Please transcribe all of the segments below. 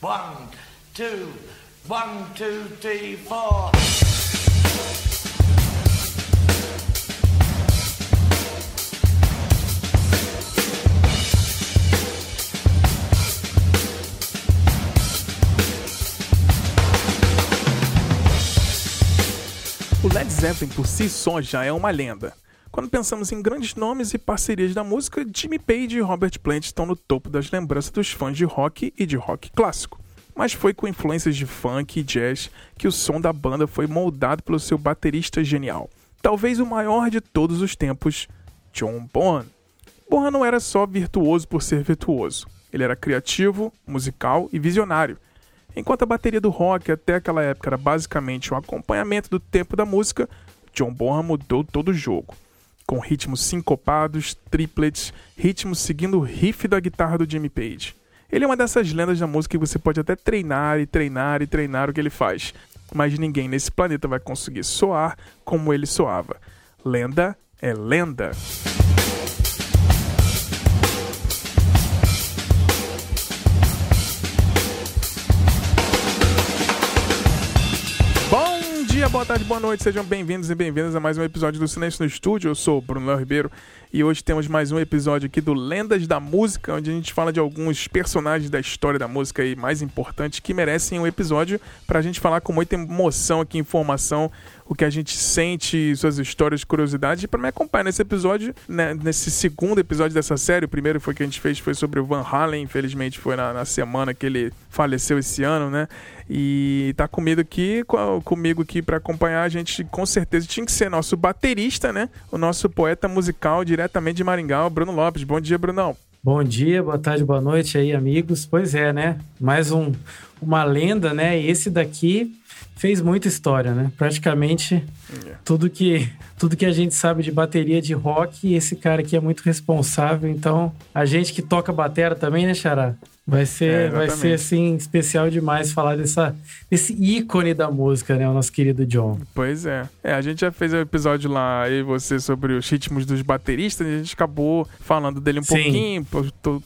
One, two, one, two, three, four. O Led Zeppelin por si só já é uma lenda. Quando pensamos em grandes nomes e parcerias da música, Jimmy Page e Robert Plant estão no topo das lembranças dos fãs de rock e de rock clássico. Mas foi com influências de funk e jazz que o som da banda foi moldado pelo seu baterista genial. Talvez o maior de todos os tempos, John Bonham. Bonham não era só virtuoso por ser virtuoso. Ele era criativo, musical e visionário. Enquanto a bateria do rock até aquela época era basicamente um acompanhamento do tempo da música, John Bonham mudou todo o jogo. Com ritmos sincopados, triplets, ritmos seguindo o riff da guitarra do Jimmy Page. Ele é uma dessas lendas da música que você pode até treinar e treinar e treinar o que ele faz, mas ninguém nesse planeta vai conseguir soar como ele soava. Lenda é lenda. Dia, boa tarde, boa noite, sejam bem-vindos e bem-vindas a mais um episódio do Silêncio no Estúdio. Eu sou o Bruno Léo Ribeiro e hoje temos mais um episódio aqui do Lendas da Música, onde a gente fala de alguns personagens da história da música aí mais importantes que merecem um episódio pra gente falar com muita emoção aqui, informação, o que a gente sente, suas histórias, curiosidades. E para me acompanhar nesse episódio, né, nesse segundo episódio dessa série, o primeiro foi que a gente fez foi sobre o Van Halen, infelizmente foi na, na semana que ele faleceu esse ano, né? E tá comigo aqui, co- comigo aqui para acompanhar a gente, com certeza tinha que ser nosso baterista, né? O nosso poeta musical diretamente de Maringá, o Bruno Lopes. Bom dia, Brunão. Bom dia, boa tarde, boa noite aí, amigos. Pois é, né? Mais um, uma lenda, né? Esse daqui fez muita história, né? Praticamente É. tudo que tudo que a gente sabe de bateria de rock, esse cara aqui é muito responsável. Então, a gente que toca batera também, né, Xará? Vai É, ser, vai exatamente. ser assim especial demais falar dessa desse ícone da música, né, o nosso querido John. Pois é. É, a gente já fez um episódio lá, e você, sobre os ritmos dos bateristas, e a gente acabou falando dele um Sim. pouquinho,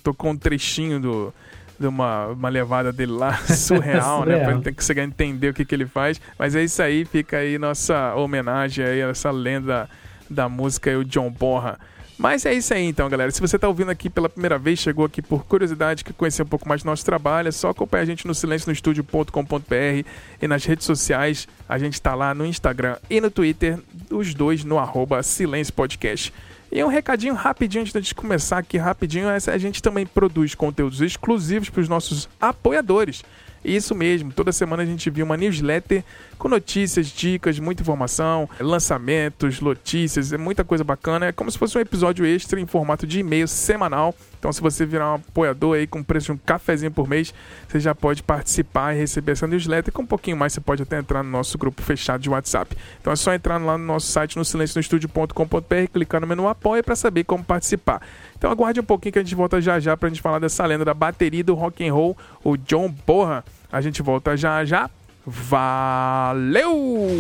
tocou um trechinho do, uma, uma levada dele lá, surreal, né? Surreal. Pra gente conseguir entender o que, que ele faz. Mas é isso aí, fica aí nossa homenagem aí a essa lenda da música aí, o John Borra. Mas é isso aí então, galera. Se você tá ouvindo aqui pela primeira vez, chegou aqui por curiosidade, quer conhecer um pouco mais do nosso trabalho, é só acompanhar a gente no silencionostudio.com.br e nas redes sociais. A gente tá lá no Instagram e no Twitter, os dois no arroba Silêncio Podcast. E um recadinho rapidinho antes da gente começar aqui rapidinho, a gente também produz conteúdos exclusivos para os nossos apoiadores. Isso mesmo, toda semana a gente viu uma newsletter com notícias, dicas, muita informação, lançamentos, notícias, é muita coisa bacana. É como se fosse um episódio extra em formato de e-mail semanal. Então, se você virar um apoiador aí com preço de um cafezinho por mês, você já pode participar e receber essa newsletter. Com um pouquinho mais, você pode até entrar no nosso grupo fechado de WhatsApp. Então, é só entrar lá no nosso site, no silencionostudio.com.br, clicar no menu apoia para saber como participar. Então, aguarde um pouquinho que a gente volta já já pra gente falar dessa lenda da bateria do rock and roll, o John Borra. A gente volta já já. Valeu!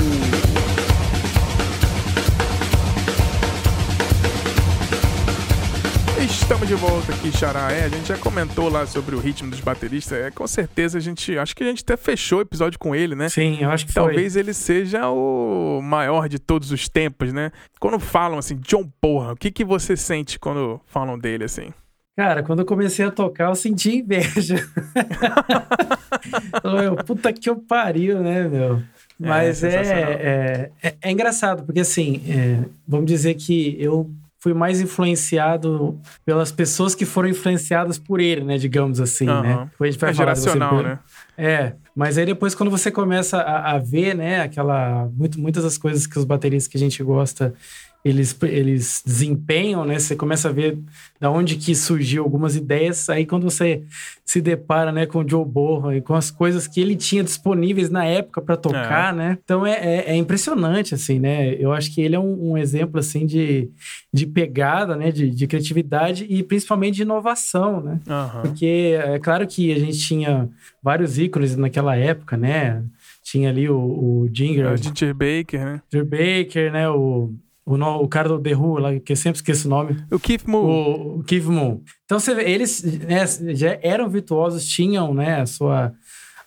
Estamos de volta aqui, Xará. É, a gente já comentou lá sobre o ritmo dos bateristas. É, com certeza a gente. Acho que a gente até fechou o episódio com ele, né? Sim, eu acho que foi. Talvez ele seja o maior de todos os tempos, né? Quando falam assim, John Porra, o que, que você sente quando falam dele assim? Cara, quando eu comecei a tocar, eu senti inveja. eu, puta que eu pariu, né, meu? É, Mas é, sensacional. é, é, é engraçado, porque assim, é, vamos dizer que eu fui mais influenciado pelas pessoas que foram influenciadas por ele, né? Digamos assim, Aham. né? Depois a gente vai É falar geracional, né? É, mas aí depois quando você começa a, a ver, né, aquela muito, muitas das coisas que os bateristas que a gente gosta eles, eles desempenham, né? Você começa a ver da onde que surgiu algumas ideias. Aí quando você se depara, né, com o Joe Borra e com as coisas que ele tinha disponíveis na época para tocar, né? Então é, é, é impressionante, assim, né? Eu acho que ele é um, um exemplo, assim, de, de pegada, né? De, de criatividade e principalmente de inovação, né? Aham. Porque é claro que a gente tinha vários ícones naquela época, né? Tinha ali o, o É o Ginger Baker, né? Ginger Baker, né? O o, no, o cara do The Who, lá, que eu sempre esqueço o nome. O Keith Moon. O, o Keith Moon. Então você vê, eles né, já eram virtuosos, tinham né, a sua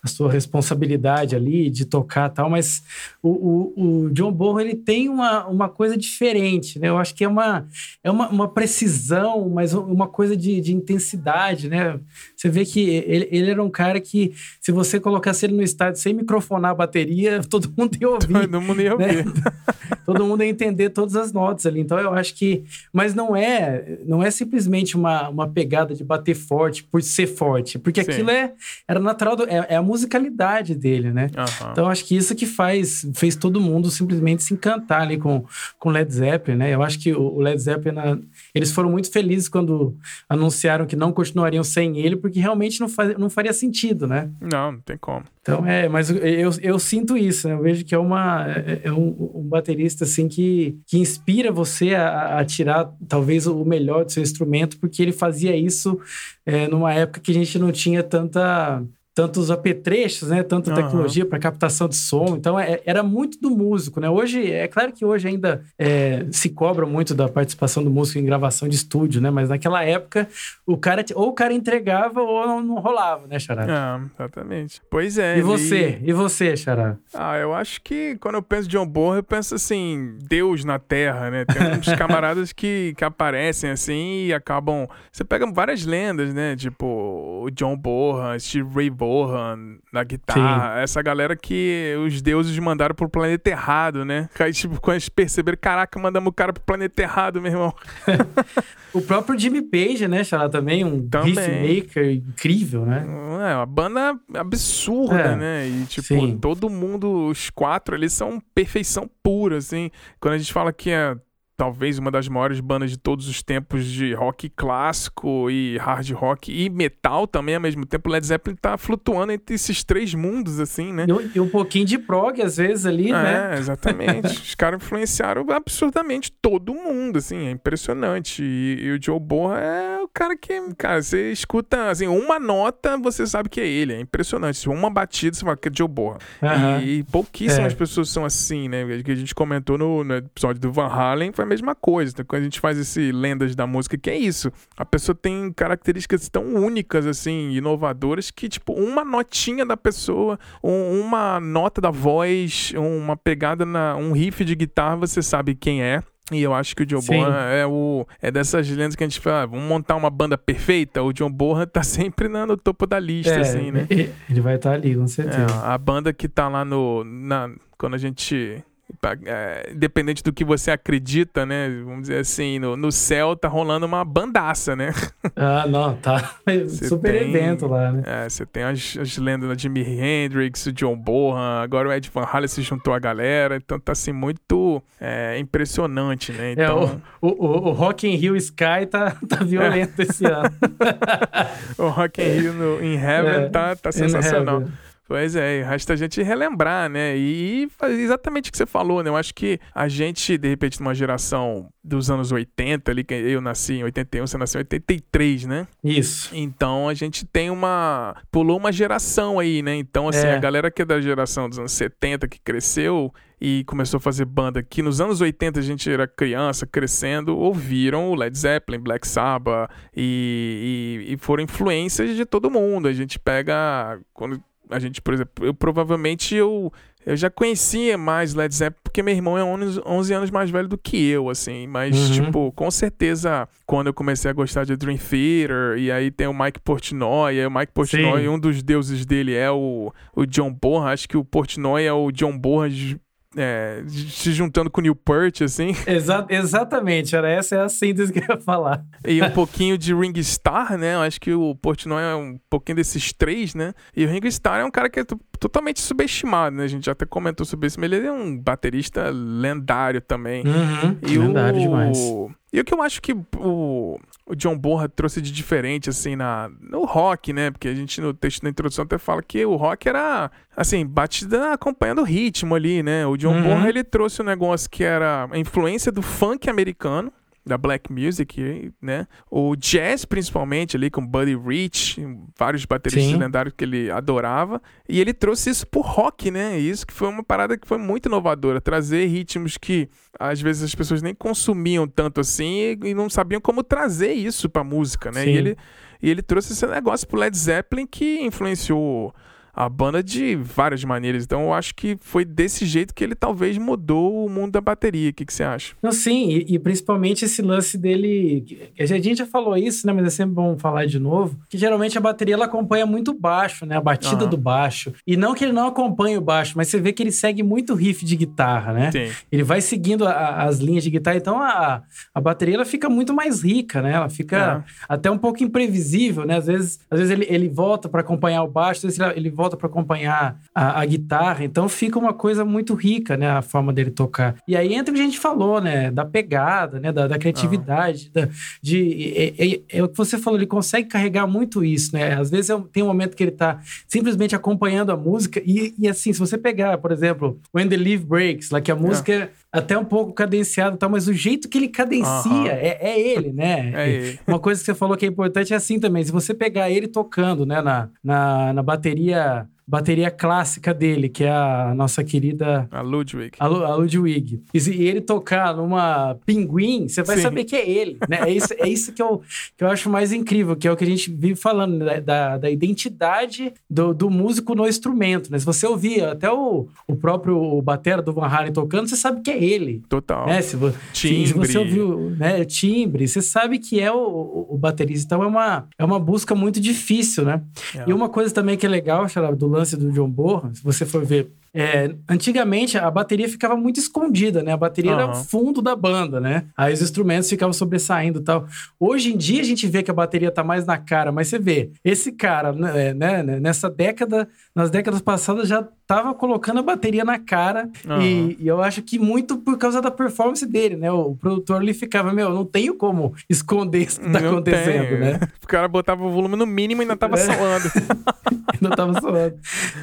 a sua responsabilidade ali de tocar tal, mas o, o, o, John Bonham ele tem uma, uma coisa diferente, né? Eu acho que é uma, é uma, uma precisão, mas uma coisa de, de intensidade, né? Você vê que ele, ele era um cara que, se você colocasse ele no estádio sem microfonar a bateria, todo mundo ia ouvir. Todo mundo ia né? ouvir. todo mundo ia entender todas as notas ali. Então eu acho que. Mas não é, não é simplesmente uma, uma pegada de bater forte por ser forte, porque Sim. aquilo é, era natural, do, é, é a musicalidade dele, né? Aham. Então acho que isso que faz fez todo mundo simplesmente se encantar ali com com Led Zeppelin, né? Eu acho que o Led Zeppelin eles foram muito felizes quando anunciaram que não continuariam sem ele, porque realmente não, faz, não faria sentido, né? Não, não tem como. Então é, mas eu, eu sinto isso, né? Eu vejo que é uma é, é um, um baterista assim que, que inspira você a, a tirar talvez o melhor do seu instrumento, porque ele fazia isso é, numa época que a gente não tinha tanta tantos apetrechos, né? Tanta Aham. tecnologia para captação de som. Então é- era muito do músico, né? Hoje é claro que hoje ainda é, se cobra muito da participação do músico em gravação de estúdio, né? Mas naquela época o cara ou o cara entregava ou não, não rolava, né, Xará? Ah, exatamente. Pois é. E você? E você, Xará? Ah, eu acho que quando eu penso em John Bonham, eu penso assim, Deus na Terra, né? Tem uns camaradas que, que aparecem assim e acabam. Você pega várias lendas, né? Tipo, o John Bonham, Steve Ray Vaughan na guitarra. Essa galera que os deuses mandaram pro planeta errado, né? Aí, tipo, quando eles perceberam, caraca, mandamos o cara pro planeta errado, meu irmão. O próprio Jimmy Page, né, Xará, também, um Também. riffmaker incrível, né? É, uma banda absurda, É, né? E, tipo, sim. todo mundo, os quatro ali são perfeição pura, assim. Quando a gente fala que é talvez uma das maiores bandas de todos os tempos de rock clássico e hard rock e metal também ao mesmo tempo, Led Zeppelin tá flutuando entre esses três mundos, assim, né? E um- pouquinho de prog, às vezes, ali, né? É, exatamente. Os caras influenciaram absurdamente todo mundo, assim, é impressionante. E, e o Joe Borra é o cara que, cara, você escuta, assim, uma nota, você sabe que é ele, é impressionante. Uma batida, você fala que é Joe Borra. E, pouquíssimas É. pessoas são assim, né? Que a gente comentou no, no episódio do Van Halen, foi mesma coisa. Então, quando a gente faz esse Lendas da Música, que é isso. A pessoa tem características tão únicas, assim, inovadoras, que, tipo, uma notinha da pessoa, um- uma nota da voz, uma pegada na. um riff de guitarra, você sabe quem é. E eu acho que o John Sim. Bonham é o é dessas lendas que a gente fala, ah, vamos montar uma banda perfeita. O John Bonham tá sempre na- no topo da lista, É, assim, né? Ele vai estar ali, com certeza. É, a banda que tá lá no. Na, quando a gente. É, independente do que você acredita, né? Vamos dizer assim, no, no céu tá rolando uma bandaça, né? Ah, não, tá. Você Super tem- evento lá, né? É, você tem as, as lendas da Jimi Hendrix, o John Bonham, agora o Ed Van Halen se juntou à galera, então tá assim muito é, impressionante, né? É, Então, o, o, o Rock in Rio Sky tá, tá violento esse ano. o Rock in Rio no, in Heaven É, tá, tá sensacional. Pois é, resta a gente relembrar, né? E, e exatamente o que você falou, né? Eu acho que a gente, de repente, numa geração dos anos 80, ali, que eu nasci em 81, você nasceu em 83, né? Isso. Então a gente tem uma. Pulou uma geração aí, né? Então, assim, É. a galera que é da geração dos anos 70, que cresceu e começou a fazer banda, que nos anos 80 a gente era criança, crescendo, ouviram o Led Zeppelin, Black Sabbath e, e, e foram influências de todo mundo. A gente pega. Quando a gente, por exemplo, eu provavelmente eu. Eu já conhecia mais Led Zeppelin porque meu irmão é 11, 11 anos mais velho do que eu, assim. Mas, Uhum. tipo, com certeza, quando eu comecei a gostar de Dream Theater, e aí tem o Mike Portnoy, e o Mike Portnoy, Sim. um dos deuses dele é o, o John Bonham. Acho que o Portnoy é o John Bonham é, se juntando com o Neil Peart, assim. Exa exatamente, era essa é a síntese que eu ia falar. E um pouquinho de Ring Starr, né? Eu acho que o Portnoy é um pouquinho desses três, né? E o Ring Starr é um cara que é totalmente subestimado, né? A gente já até comentou sobre isso, mas ele é um baterista lendário também. Uhum. E Lendário o... demais. E o que eu acho que o, o John Bonham trouxe de diferente, assim, na, no rock, né? Porque a gente no texto da introdução até fala que o rock era, assim, batida acompanhando o ritmo ali, né? O John Uhum. Bonham, ele trouxe um negócio que era a influência do funk americano, da black music, né? O jazz, principalmente, ali com Buddy Rich, vários bateristas Sim. lendários que ele adorava. E ele trouxe isso pro rock, né? Isso que foi uma parada que foi muito inovadora. Trazer ritmos que às vezes as pessoas nem consumiam tanto assim e, e não sabiam como trazer isso pra música, né? Sim. E ele, e ele trouxe esse negócio pro Led Zeppelin que influenciou a banda de várias maneiras. Então eu acho que foi desse jeito que ele talvez mudou o mundo da bateria. O que, que você acha? Não, sim, e, e principalmente esse lance dele. A gente já falou isso, né? Mas é sempre bom falar de novo. Que geralmente a bateria ela acompanha muito baixo, né? A batida Aham. do baixo. E não que ele não acompanhe o baixo, mas você vê que ele segue muito riff de guitarra, né? Sim. Ele vai seguindo a- as linhas de guitarra, então a, a bateria ela fica muito mais rica, né? Ela fica até um pouco imprevisível, né? Às vezes, às vezes ele, ele volta para acompanhar o baixo, às vezes ele, ele volta para acompanhar a, a guitarra, então fica uma coisa muito rica, né? A forma dele tocar. E aí entra o que a gente falou, né? Da pegada, né? Da, da criatividade, da- de é, é- é o que você falou, ele consegue carregar muito isso, né? Às vezes é tem um momento que ele tá simplesmente acompanhando a música e, e assim, se você pegar, por exemplo, When the Leaf Breaks, lá que a música é até um pouco cadenciada e tal, mas o jeito que ele cadencia é, é ele, né? É ele. Uma coisa que você falou que é importante é assim também. Se você pegar ele tocando, né, na, na, na bateria bateria clássica dele, que é a nossa querida A Ludwig. a, Lu- a Ludwig. E se ele tocar numa pinguim, você vai Sim. saber que é ele, né? É isso, é isso que, eu, que eu acho mais incrível, que é o que a gente vive falando, né? da, da identidade do, do músico no instrumento, né? Se você ouvir até o, o próprio batera do Van Halen tocando, você sabe que é ele. Total. Né? Se, vo- se- você Timbre. ouviu né, timbre, você sabe que é o, o, o baterista. Então é uma, é uma busca muito difícil, né? É. E uma coisa também que é legal, Xará, do lance do John Borra, se você for ver, é, antigamente a bateria ficava muito escondida, né? A bateria era o Aham. fundo da banda, né? Aí os instrumentos ficavam sobressaindo e tal. Hoje em dia a gente vê que a bateria tá mais na cara, mas você vê, esse cara, né, né, nessa década, nas décadas passadas já tava colocando a bateria na cara Aham. e, e eu acho que muito por causa da performance dele, né? O produtor ele ficava, meu, não tenho como esconder isso que tá Não acontecendo, tem. né? O cara botava o volume no mínimo e ainda tava É. soando. Ainda tava soando.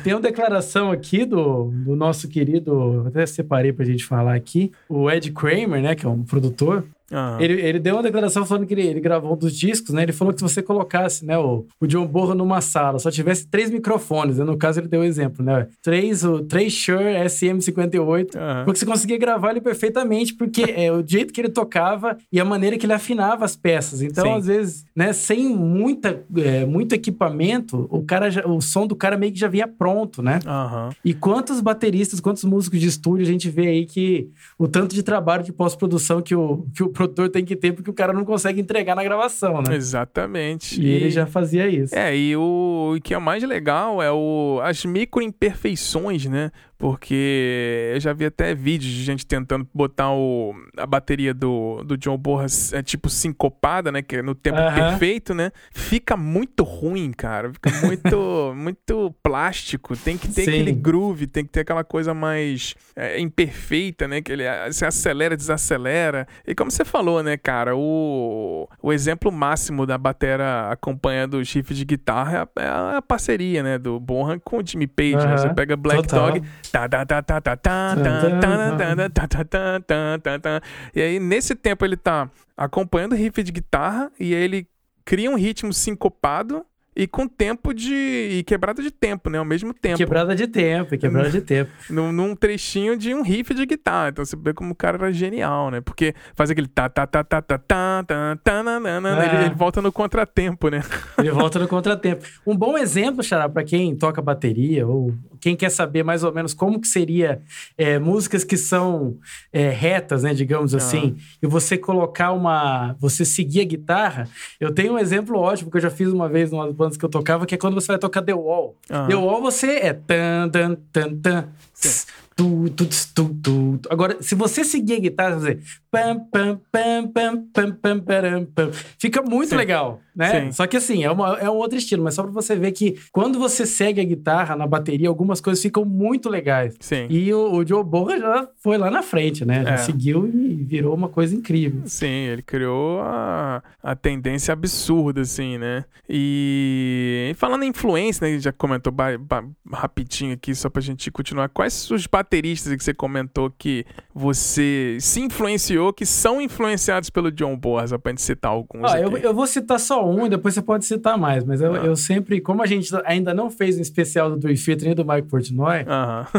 Tem uma declaração aqui do, do nosso querido, até separei pra gente falar aqui, o Ed Kramer, né, que é um produtor. Aham. Ele, ele deu uma declaração falando que ele, ele gravou um dos discos, né? Ele falou que se você colocasse, né, o, o John Borra numa sala, só tivesse três microfones, né? No caso, ele deu o exemplo, né? Três, o, três Shure SM58, Aham. porque você conseguia gravar ele perfeitamente, porque é o jeito que ele tocava e a maneira que ele afinava as peças. Então, Sim. às vezes, né, sem muita, é, muito equipamento, o cara já- o som do cara meio que já vinha pronto, né? Aham. E quantos bateristas, quantos músicos de estúdio a gente vê aí que o tanto de trabalho de pós-produção que o, que o produtor tem que ter, porque o cara não consegue entregar na gravação, né? Exatamente. E ele já fazia isso. É, e o, o que é mais legal é o, as microimperfeições, né? Porque eu já vi até vídeos de gente tentando botar o, a bateria do, do John Borra é, tipo sincopada, né? Que é no tempo Aham. perfeito, né? Fica muito ruim, cara. Fica muito, muito plástico. Tem que ter Sim. aquele groove, tem que ter aquela coisa mais é, imperfeita, né? Que ele se acelera, desacelera. E como você falou, né, cara? O, o exemplo máximo da batera acompanhando o chifre de guitarra é a, a parceria, né? Do Bonham com o Jimmy Page. Uhum. Né? Você pega Black Total. Dog. E aí, nesse tempo, ele tá acompanhando o riff de guitarra e aí ele cria um ritmo sincopado e com tempo de. e quebrada de tempo, né? Ao mesmo tempo. Quebrada de tempo, quebrada de tempo. Num, num trechinho de um riff de guitarra. Então você vê como o cara era genial, né? Porque faz aquele tá, tá, tá, tá, tá, tá, tá, tá, na, na, na, É. ele, ele volta no contratempo, né? Ele volta no contratempo. Um bom exemplo, Xará, para quem toca bateria ou quem quer saber mais ou menos como que seria é, músicas que são é, retas, né, digamos assim, e você colocar uma... você seguir a guitarra, eu tenho um exemplo ótimo que eu já fiz uma vez numa das bandas que eu tocava, que é quando você vai tocar The Wall. Aham. The Wall você é tan, tan, tan, tan, tss, tu, tu, tu, tu. Agora, se você seguir a guitarra, você pam, pam, pam, pam, pam, pam, param, pam. fica muito Sim. legal, né? Sim. Só que assim, é, uma, é um outro estilo, mas só pra você ver que quando você segue a guitarra na bateria, algumas coisas ficam muito legais. Sim. E o, o Joe Borra já foi lá na frente, né? Já É. seguiu e virou uma coisa incrível. Sim, ele criou a, a tendência absurda, assim, né? E, e falando em influência, né? Já comentou ba- ba- rapidinho aqui, só pra gente continuar. Quais os bateristas que você comentou que você se influenciou, que são influenciados pelo John só pra gente citar alguns Ah, eu, eu vou citar só um, depois você pode citar mais, mas eu, Ah. eu sempre, como a gente ainda não fez um especial do Dream Theater nem do Mike Portnoy,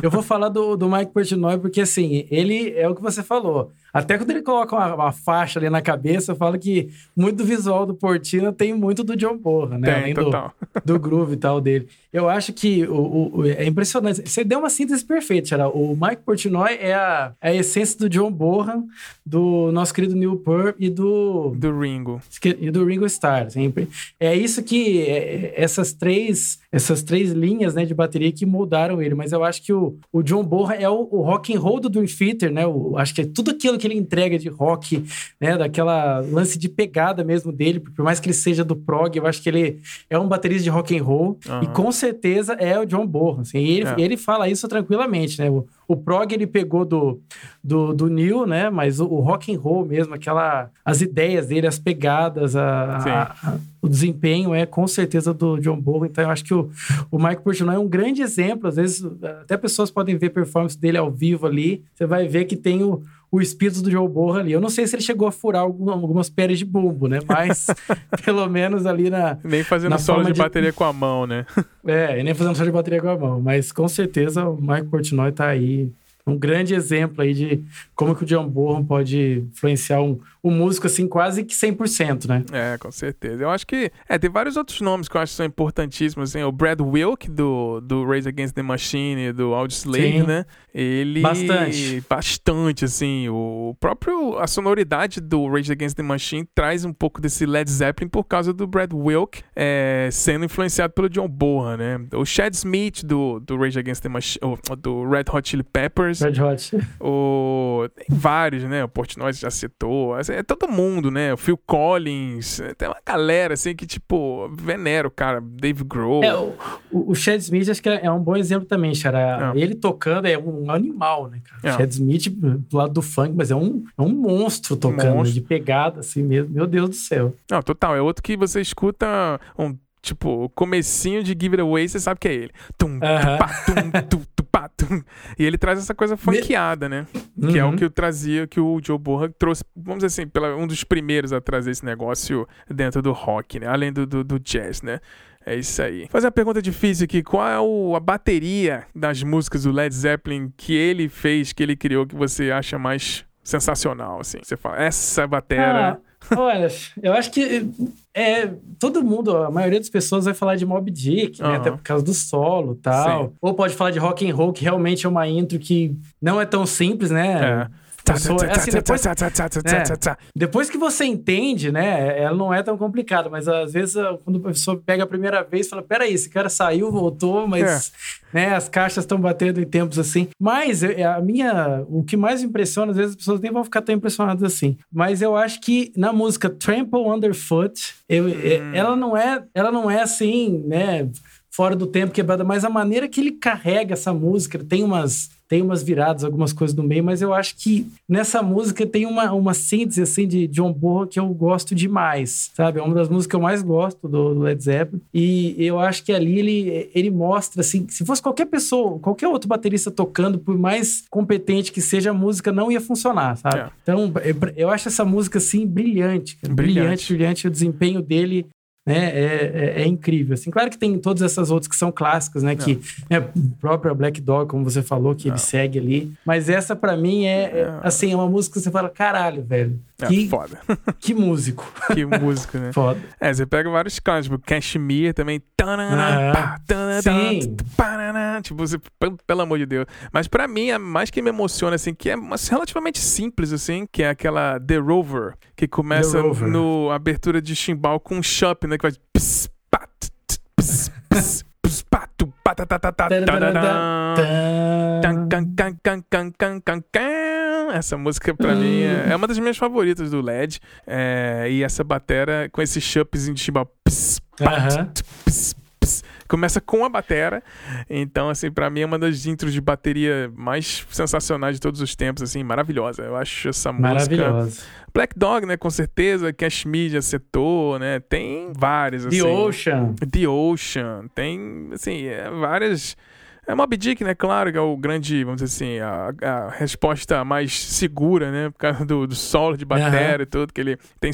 eu vou falar do, do Mike Portnoy porque, assim, ele é o que você falou. Até quando ele coloca uma, uma faixa ali na cabeça, eu falo que muito do visual do Portino tem muito do John Borra, né? Tem, Além do, total. do groove e tal dele. Eu acho que o, o- é impressionante. Você deu uma síntese perfeita, Xará. O Mike Portnoy é a, é a essência do John Bonham, do nosso querido Neil Peart e do, Do Ringo. e do Ringo Starr. Sempre. É isso que é- essas três essas três linhas né, de bateria que moldaram ele. Mas eu acho que o, o John Bonham é o, o rock and roll do Dream Theater, né? O, acho que é tudo aquilo que ele entrega de rock, né? Daquela lance de pegada mesmo dele. Por mais que ele seja do prog, eu acho que ele é um baterista de rock and roll e Aham. com certeza é o John Bonham. Assim, e ele, É. ele fala isso tranquilamente, né? O, o prog ele pegou do, do, do Neil, né? Mas o, o rock and roll mesmo, aquela as ideias dele, as pegadas, a, a- a- o desempenho é com certeza do John Bonham. Então eu acho que o, o Mike Portnoy é um grande exemplo. Às vezes até pessoas podem ver performance dele ao vivo ali. Você vai ver que tem o o espírito do John Bonham ali. Eu não sei se ele chegou a furar algum- algumas peras de bumbo, né? Mas pelo menos ali na, Nem fazendo Na solo de, de- bateria com a mão, né? é, e nem fazendo só de bateria com a mão. Mas com certeza o Mike Portnoy tá aí. Um grande exemplo aí de como que o John Bonham pode influenciar um, um músico assim quase que 100%, né? É, com certeza. Eu acho que. É, tem vários outros nomes que eu acho que são importantíssimos. Assim, o Brad Wilk, do, do Race Against the Machine, do Audioslave, né? Ele. Bastante. Bastante, assim. O próprio. A sonoridade do Rage Against the Machine traz um pouco desse Led Zeppelin por causa do Brad Wilk é, sendo influenciado pelo John Bonham, né? O Chad Smith, do, do Rage Against the Machine. Do Red Hot Chili Peppers. Red Hot. O... Tem vários, né? O Portnoy já citou. Assim, É todo mundo, né? O Phil Collins. Tem uma galera, assim, que, tipo, venera o cara. Dave Grohl. É, o, o Chad Smith acho que é um bom exemplo também, Xará. É. Ele tocando é um animal, né, cara? É. Chad Smith do lado do funk, mas é um, é um monstro tocando, Monstro. de pegada assim mesmo. Meu Deus do céu. Não, total. É outro que você escuta um, tipo, o comecinho de Give It Away, você sabe que é ele. Tum, Aham. tupá, tum, tu, tupá, tum. E ele traz essa coisa funkeada, né? Que é o Uhum. que eu trazia, que o Joe Borra trouxe, vamos dizer assim, pela, um dos primeiros a trazer esse negócio dentro do rock, né? Além do, do, do jazz, né? É isso aí. Fazer uma pergunta difícil aqui. Qual é o- a bateria das músicas do Led Zeppelin que ele fez, que ele criou, que você acha mais sensacional, assim? Você fala, essa batera... Ah, olha, eu acho que é, todo mundo, a maioria das pessoas vai falar de Mob Dick, né? Até por causa do solo e tal. Sim. Ou pode falar de rock and roll, que realmente é uma intro que não é tão simples, né? É. É depois- que você entende, né, ela não é tão complicada, mas às vezes ah, quando a pessoa pega a primeira vez, fala, peraí, esse cara saiu, voltou, mas né, as caixas estão batendo em tempos assim. Mas eh, a minha, o que mais me impressiona, às vezes as pessoas nem vão ficar tão impressionadas assim, mas eu acho que na música Trample Underfoot, eu- eh, ela não é, ela não é assim, né, fora do tempo quebrada, mas a maneira que ele carrega essa música, tem umas tem umas viradas, algumas coisas no meio, mas eu acho que nessa música tem uma, uma síntese assim de John Bonham que eu gosto demais, sabe? É uma das músicas que eu mais gosto do, do Led Zeppelin. E eu acho que ali ele, ele mostra assim, que se fosse qualquer pessoa, qualquer outro baterista tocando, por mais competente que seja, a música não ia funcionar, sabe? É. Então, eu- eu acho essa música assim brilhante. Brilhante. brilhante, brilhante, o desempenho dele né, é, é- é incrível. Assim, claro que tem todas essas outras que são clássicas, né? Que né, o próprio Black Dog, como você falou, que ele segue ali. Mas essa, pra mim, é, é, assim, é uma música que você fala, caralho, velho. É, Que, foda. que músico. que música, né? Foda. É, você pega vários clássicos, tipo Cashmere também. Tanana, Aham. pá, tanana, Sim. parana, Tipo, você, pelo amor de Deus. Mas pra mim, a mais que me emociona, assim, que é relativamente simples, assim, que é aquela The Rover, que começa Rover. no abertura de chimbal com um shop, né? Que faz. Ps, pá, t, t, Essa música, pra mim, é, uma das minhas favoritas do LED. É, e essa batera com esse chupzinho de t, ps, ps. Começa com a batera. Então, assim, pra mim é uma das intros de bateria mais sensacionais de todos os tempos, assim, maravilhosa. Eu acho essa música. Maravilhosa. Black Dog, né, com certeza. Cashmere setou, né? Tem várias, assim. The Ocean. The Ocean, tem, assim, é, várias É Mob Dick, né? Claro que é o grande, vamos dizer assim, a, a resposta mais segura, né? Por causa do, do solo de bateria uhum. e tudo, que ele tem,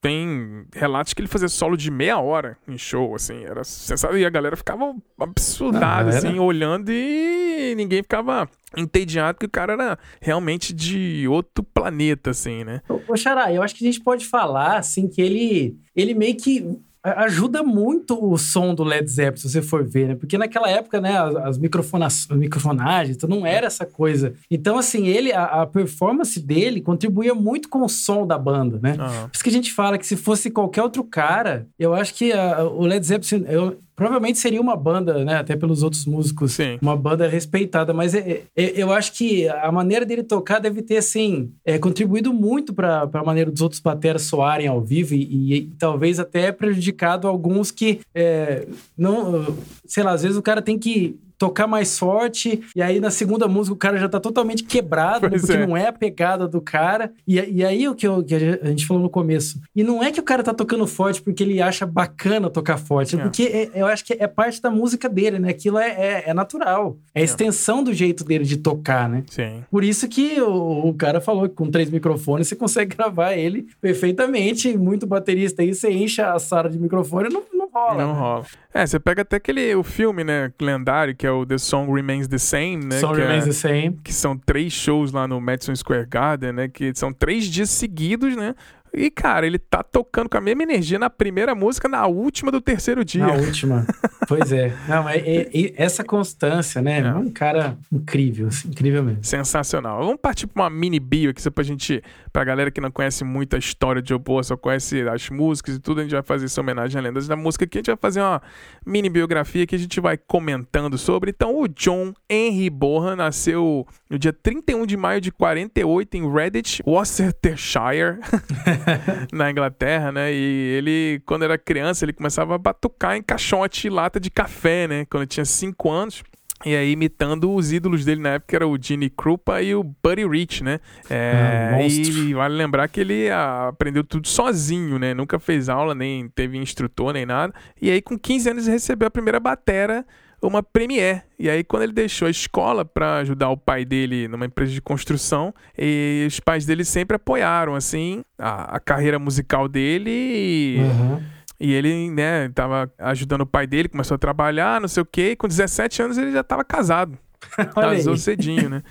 tem relatos que ele fazia solo de meia hora em show, assim, era sensacional. E a galera ficava absurdada, ah, assim, olhando e ninguém ficava entediado que o cara era realmente de outro planeta, assim, né? Ô, Xará, eu acho que a gente pode falar, assim, que ele, ele meio que ajuda muito o som do Led Zeppelin, se você for ver, né? Porque naquela época, né, as, as microfonagens, então não era essa coisa. Então, assim, ele, a, a, performance dele contribuía muito com o som da banda, né? Uhum. Por isso que a gente fala que se fosse qualquer outro cara, eu acho que a, o Led Zeppelin, eu, Provavelmente seria uma banda, né? Até pelos outros músicos, Sim. uma banda respeitada. Mas é, é, eu acho que a maneira dele tocar deve ter, assim, é, contribuído muito para a maneira dos outros bateras soarem ao vivo e, e, e talvez até prejudicado alguns que é, não, sei lá, às vezes o cara tem que tocar mais forte, e aí na segunda música o cara já tá totalmente quebrado, né, porque é. não é a pegada do cara. E, e aí o que, eu, que, a gente falou no começo. E não é que o cara tá tocando forte porque ele acha bacana tocar forte, é. porque é, eu acho que é parte da música dele, né? Aquilo é, é, é natural. É a é. extensão do jeito dele de tocar, né? Sim. Por isso que o, o cara falou que com três microfones você consegue gravar ele perfeitamente. Muito baterista aí, você enche a sala de microfone não, não rola. Não né? rola. É, você pega até aquele o filme, né, lendário, que é o The Song Remains the Same, né? Song Remains é, the Same. Que são três shows lá no Madison Square Garden, né? Que são três dias seguidos, né? E, cara, ele tá tocando com a mesma energia na primeira música, na última do terceiro dia. Na última. pois é. Não, é, é, é, essa constância, né? É. um cara incrível, assim, incrível mesmo. Sensacional. Vamos partir pra uma mini bio aqui, só pra gente, pra galera que não conhece muito a história de Joe Boa, só conhece as músicas e tudo, a gente vai fazer essa homenagem a lendas da música aqui. A gente vai fazer uma mini biografia que a gente vai comentando sobre. Então, o John Henry Bohan nasceu no dia 31 de maio de 48 em Redditch, Worcestershire. na Inglaterra, né? E ele, quando era criança, ele começava a batucar em caixote e lata de café, né? Quando tinha 5 anos. E aí, imitando os ídolos dele na época, era o Gene Krupa e o Buddy Rich, né? É, ah, e vale lembrar que ele aprendeu tudo sozinho, né? Nunca fez aula, nem teve instrutor, nem nada. E aí, com 15 anos, ele recebeu a primeira batera uma Premiere. E aí, quando ele deixou a escola para ajudar o pai dele numa empresa de construção, e os pais dele sempre apoiaram, assim, a, a carreira musical dele. E, uhum. E ele, né, tava ajudando o pai dele, começou a trabalhar, não sei o quê. E com 17 anos ele já estava casado. Casou cedinho, né?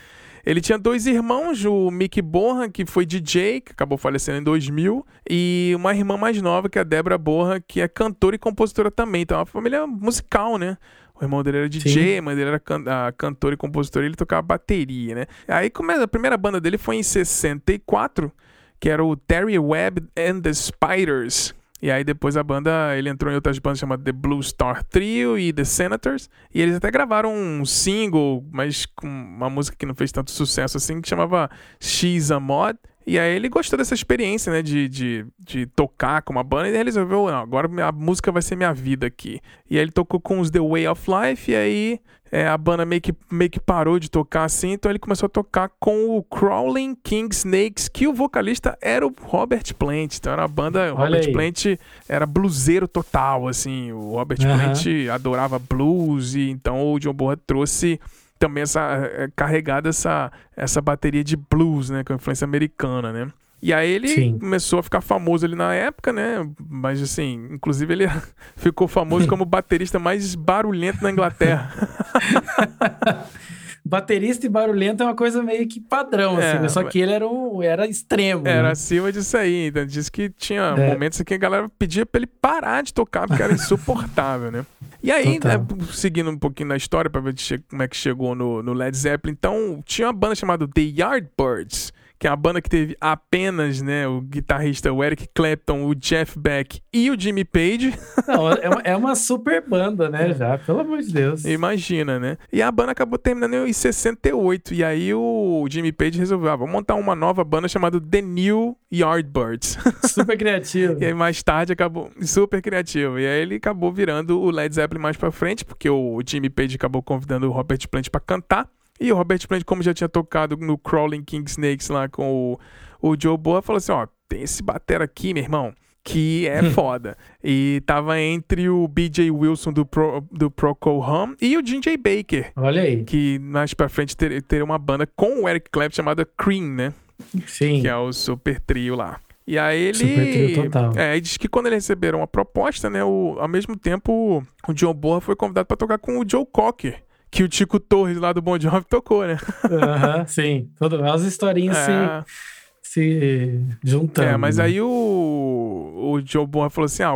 Ele tinha dois irmãos, o Mick Borra, que foi DJ, que acabou falecendo em 2000, e uma irmã mais nova, que é a Débora Borra, que é cantora e compositora também. Então, é uma família musical, né? O irmão dele era DJ, Sim. a mãe dele era can a cantora e compositora, e ele tocava bateria, né? Aí começa, a primeira banda dele foi em 64, que era o Terry Webb and the Spiders. E aí depois a banda, ele entrou em outras bandas chamadas The Blue Star Trio e The Senators. E eles até gravaram um single, mas com uma música que não fez tanto sucesso assim, que chamava She's a Mod. E aí ele gostou dessa experiência, né, de, de, de tocar com uma banda, e ele resolveu, não, agora a música vai ser minha vida aqui. E aí ele tocou com os The Way of Life, e aí é, a banda meio que, meio que parou de tocar assim, então ele começou a tocar com o Crawling King Snakes, que o vocalista era o Robert Plant. Então era a banda, o Robert aí. Plant era bluseiro total, assim, o Robert uhum. Plant adorava blues, e então o John Bonham trouxe também essa é, carregada essa essa bateria de blues, né, com influência americana, né? E aí ele Sim. começou a ficar famoso ali na época, né? Mas assim, inclusive ele ficou famoso como o baterista mais barulhento na Inglaterra. baterista e barulhento é uma coisa meio que padrão, assim, é, assim, né? Só que ele era, um, era extremo. Era né? acima disso aí. Então, disse que tinha é. momentos que a galera pedia pra ele parar de tocar, porque era insuportável, né? E aí, né, seguindo um pouquinho na história para ver como é que chegou no, no Led Zeppelin, então tinha uma banda chamada The Yardbirds que é uma banda que teve apenas, né, o guitarrista o Eric Clapton, o Jeff Beck e o Jimmy Page. Não, é, uma, é uma super banda, né, é. já, pelo amor de Deus. Imagina, né? E a banda acabou terminando em 68, e aí o Jimmy Page resolveu, ah, vamos montar uma nova banda chamada The New Yardbirds. Super criativo. e aí mais tarde acabou, super criativo, e aí ele acabou virando o Led Zeppelin mais pra frente, porque o Jimmy Page acabou convidando o Robert Plant para cantar, e o Robert Plant, como já tinha tocado no Crawling King Snakes lá com o, o Joe Boa, falou assim: ó, tem esse batera aqui, meu irmão. que é foda. E tava entre o BJ Wilson do, Pro, do Procol Hum e o DJ Baker. Olha aí. Que mais pra frente teria ter uma banda com o Eric Clapton chamada Cream, né? Sim. Que é o super trio lá. E aí ele. Super trio total. É, e diz que quando eles receberam a proposta, né? O, ao mesmo tempo, o John Borra foi convidado pra tocar com o Joe Cocker. Que o Tico Torres lá do Bon Jovi tocou, né? Aham, sim. Todas as historinhas É. se, se juntando. É, mas né? aí o, o Joe Bonner falou assim: ah,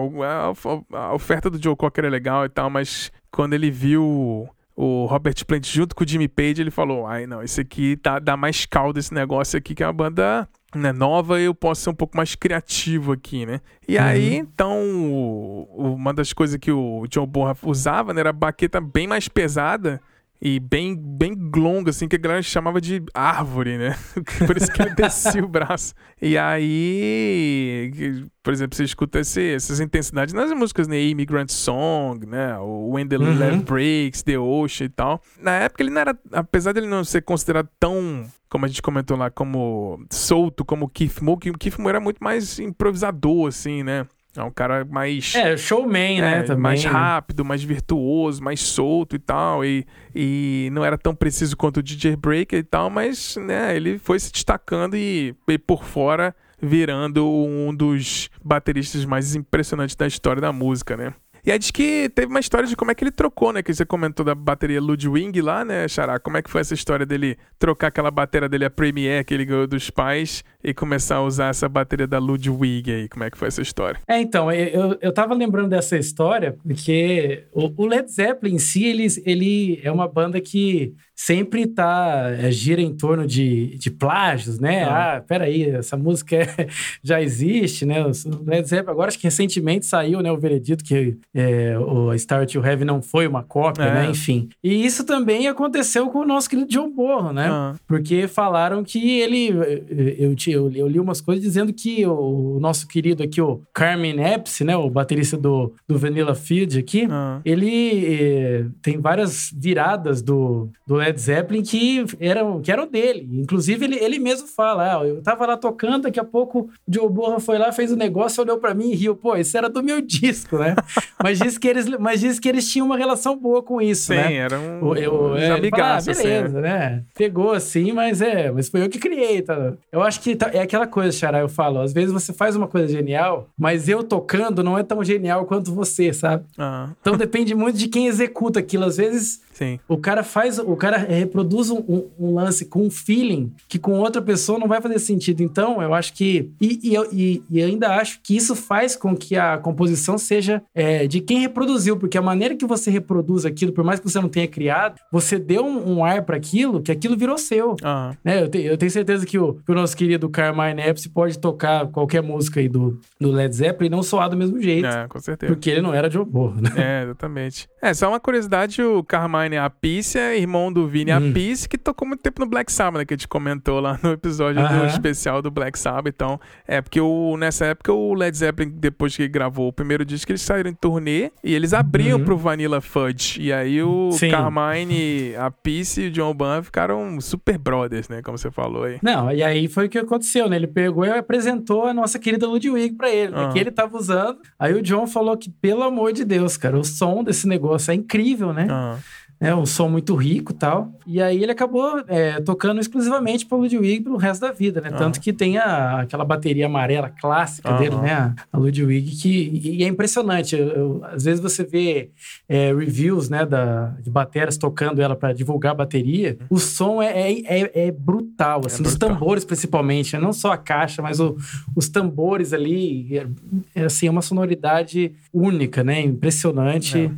a, a oferta do Joe Cocker é legal e tal, mas quando ele viu o Robert Plant junto com o Jimmy Page, ele falou: ai, não, esse aqui tá, dá mais caldo esse negócio aqui, que é uma banda né, nova eu posso ser um pouco mais criativo aqui, né? E aí, então, o- o- uma das coisas que o Joe Bonner usava né, era a baqueta bem mais pesada. E bem, bem longa, assim, que a galera chamava de árvore, né? Por isso que ele descia o braço. E aí, por exemplo, você escuta esse- essas intensidades nas músicas, né? Immigrant Song, né? O When the Uhum. Love Breaks, The Ocean e tal. Na época ele não era, apesar dele não ser considerado tão, como a gente comentou lá, como solto como o Keith Moore, que o Keith Moore era muito mais improvisador, assim, né? É um cara mais... É, showman, né? É, Também. mais rápido, mais virtuoso, mais solto e tal. E, e não era tão preciso quanto o DJ Breaker e tal, mas né, ele foi se destacando e, e por fora virando um dos bateristas mais impressionantes da história da música, né? E aí diz que teve uma história de como é que ele trocou, né? Que você comentou da bateria Ludwig lá, né, Xará? Como é que foi essa história dele trocar aquela bateria dele, a Premiere, que ele ganhou dos pais, e começar a usar essa bateria da Ludwig aí? Como é que foi essa história? É, então, eu, eu tava lembrando dessa história porque o, o Led Zeppelin em si, ele, ele é uma banda que sempre tá, é, gira em torno de, de plágios, né? Ah. Ah, peraí, essa música é- já existe, né? O Led Zeppelin, agora acho que recentemente saiu, né, o veredito que é, o Star to Heaven não foi uma cópia, É. né? Enfim. E isso também aconteceu com o nosso querido John Borro, né? Ah. Porque falaram que ele. Eu, eu, eu, eu li umas coisas dizendo que o, nosso querido aqui, o Carmen Epps, né? O baterista do, do Vanilla Field aqui, Ah. ele eh, tem várias viradas do, do Led Zeppelin que eram, que eram dele. Inclusive, ele, ele mesmo fala: ah, eu tava lá tocando, daqui a pouco o Joe Borra foi lá, fez o negócio, olhou pra mim e riu. Pô, isso era do meu disco, né? mas, disse que eles, mas disse que eles tinham uma relação boa com isso, Sim, né? era um eu, é, ele fala, ah, amigaços, assim, beleza, né? Pegou assim, mas é, mas foi eu que criei, tá? Eu acho que tá- é aquela coisa, Xará, eu falo, às vezes você faz uma coisa genial, mas eu tocando não é tão genial quanto você, sabe? Ah, Então depende muito de quem executa aquilo. Às vezes sim. o cara faz, o cara reproduz um, um- lance com um feeling que com outra pessoa não vai fazer sentido. Então, eu acho que. E, e, e- e ainda acho que isso faz com que a composição seja é, de quem reproduziu, porque a maneira que você reproduz aquilo, por mais que você não tenha criado, você deu um, um ar para aquilo, que aquilo virou seu. Ah, Né? Eu, te- eu tenho certeza que o, que o nosso querido Carmine Epps pode tocar qualquer música aí do, do Led Zeppelin e não soar do mesmo jeito. é, com certeza. Porque ele não era Joe Borro, né? É, exatamente. É, só uma curiosidade, o Carmine Appice é irmão do Vini Hum. Appice, que tocou muito tempo no Black Sabbath, né, que a gente comentou lá no episódio do Aham. especial do Black Sabbath. Então, é, porque o, nessa época o Led Zeppelin, depois que gravou o primeiro disco, eles saíram em turnê e eles abriam Uhum. pro Vanilla Fudge. E aí o Sim. Carmine Appice e o John Bunn ficaram super brothers, né, como você falou aí. Não, e aí foi o que aconteceu, né? Ele pegou e apresentou a nossa querida Ludwig pra ele, né? Ah. Que ele tava usando. Aí o John falou que, pelo amor de Deus, cara, o som desse negócio é incrível, né? Ah, É um som muito rico e tal. E aí ele acabou é, tocando exclusivamente pra Ludwig pelo resto da vida, né? Ah. Tanto que tem a- aquela bateria amarela clássica Aham. dele, né? A, Ludwig, que e é impressionante. Eu- eu- às vezes você vê é, reviews, né, da, de bateras tocando ela pra divulgar a bateria. O som é, é, é- é brutal, assim, os brutal. tambores principalmente, né? não só a caixa, mas o- os tambores ali. É, é, assim, é uma sonoridade única, né? Impressionante,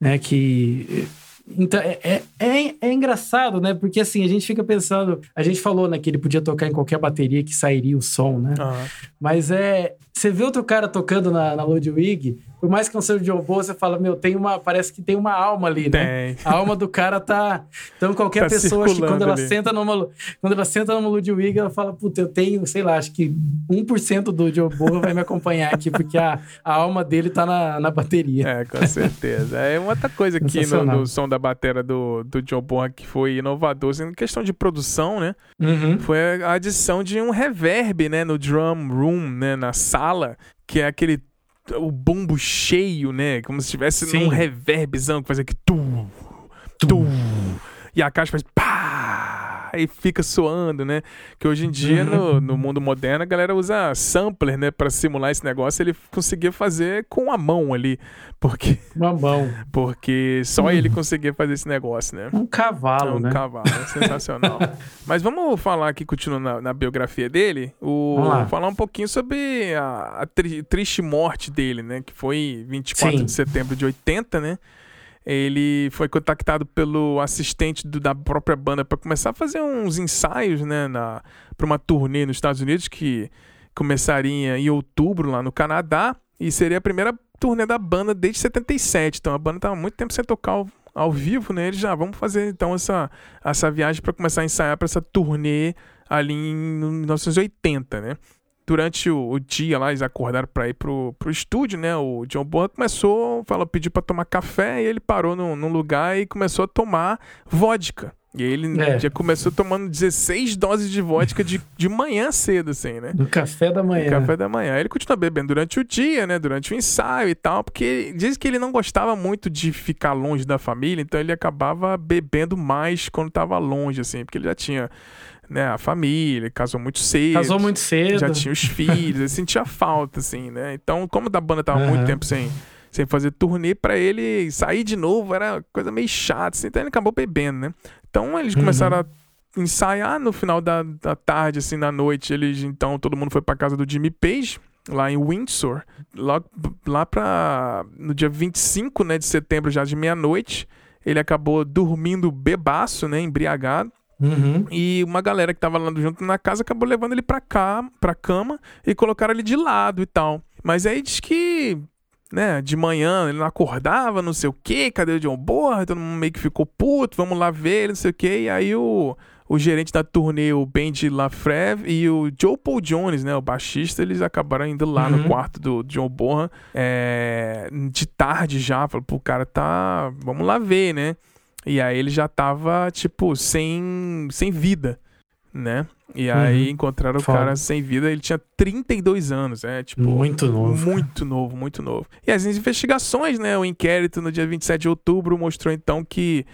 né? Que então, é, é, é, é engraçado, né? Porque assim, a gente fica pensando. A gente falou, né, que ele podia tocar em qualquer bateria que sairia o som, né? ah, Mas é. Você vê outro cara tocando na, na Ludwig, por mais que não seja o John Boa, você fala, meu, tem uma. Parece que tem uma alma ali, né? tem. A alma do cara tá. Então, qualquer Tá pessoa, acho que quando ela ali. senta numa. Quando ela senta numa Ludwig, ela fala, puta, eu tenho, sei lá, acho que 1% do Joe Boa vai me acompanhar aqui, porque a, a alma dele tá na, na bateria. É, com certeza. É uma outra coisa aqui no, no som da bateria do, do Joe Bonham que foi inovador, assim, em questão de produção, né? Uhum. Foi a adição de um reverb, né, no drum room, né, na sala, que é aquele o bumbo cheio, né? Como se tivesse Sim. num reverbzão que faz aqui tu, tu, e a caixa faz pá, e fica soando, né? Que hoje em dia, no, no mundo moderno, a galera usa sampler, né? Pra simular esse negócio, ele conseguia fazer com a mão ali, porque, Uma mão. porque só ele conseguia fazer esse negócio, né? Um cavalo, É um né? cavalo, é sensacional. Mas vamos falar aqui, continuando na, na biografia dele, o, falar um pouquinho sobre a, a tri- triste morte dele, né? Que foi 24 Sim. de setembro de 80, né? Ele foi contactado pelo assistente do- da própria banda para começar a fazer uns ensaios, né? Para uma turnê nos Estados Unidos que começaria em outubro lá no Canadá e seria a primeira turnê da banda desde 77. Então a banda estava muito tempo sem tocar ao, ao vivo, né? Eles já vamos fazer então essa, essa viagem para começar a ensaiar para essa turnê ali em 1980, né? Durante o, o dia lá, eles acordaram para ir pro, pro estúdio, né? O John Bonham começou, falou, pediu para tomar café e ele parou num, num lugar e começou a tomar vodka. E ele É. já começou tomando 16 doses de vodka de, de manhã cedo, assim, né? No café da manhã. Café da manhã. Ele continua bebendo durante o dia, né? Durante o ensaio e tal, porque diz que ele não gostava muito de ficar longe da família, então ele acabava bebendo mais quando tava longe, assim, porque ele já tinha né, a família, casou muito cedo. Casou muito cedo. Já tinha os filhos, ele sentia falta, assim, né? Então, como a banda tava Aham. muito tempo sem, sem fazer turnê, pra ele sair de novo era coisa meio chata, assim, então ele acabou bebendo, né? Então eles Uhum. começaram a ensaiar no final da, da tarde, assim, na noite. Eles, então, todo mundo foi pra casa do Jimmy Page, lá em Windsor. Lá, lá pra. No dia 25 né, de setembro, já de meia-noite, ele acabou dormindo bebaço, né? Embriagado. Uhum. E uma galera que tava lá junto na casa acabou levando ele pra cá, pra cama e colocaram ele de lado e tal. Mas aí diz que, né, de manhã ele não acordava, não sei o que, cadê o John Borra? Todo mundo meio que ficou puto, vamos lá ver ele, não sei o que. E aí o, o gerente da turnê, o Benji Lafreve e o Joe Paul Jones, né, o baixista, eles acabaram indo lá no Uhum. quarto do John Borra é, de tarde já. Falaram, pô, o cara tá. Vamos lá ver, né? E aí ele já tava, tipo, sem, sem vida, né? E aí Uhum. encontraram o Foda. cara sem vida, ele tinha 32 anos, é, tipo... Muito novo. Muito novo, muito novo. E as investigações, né? O inquérito no dia 27 de outubro mostrou então que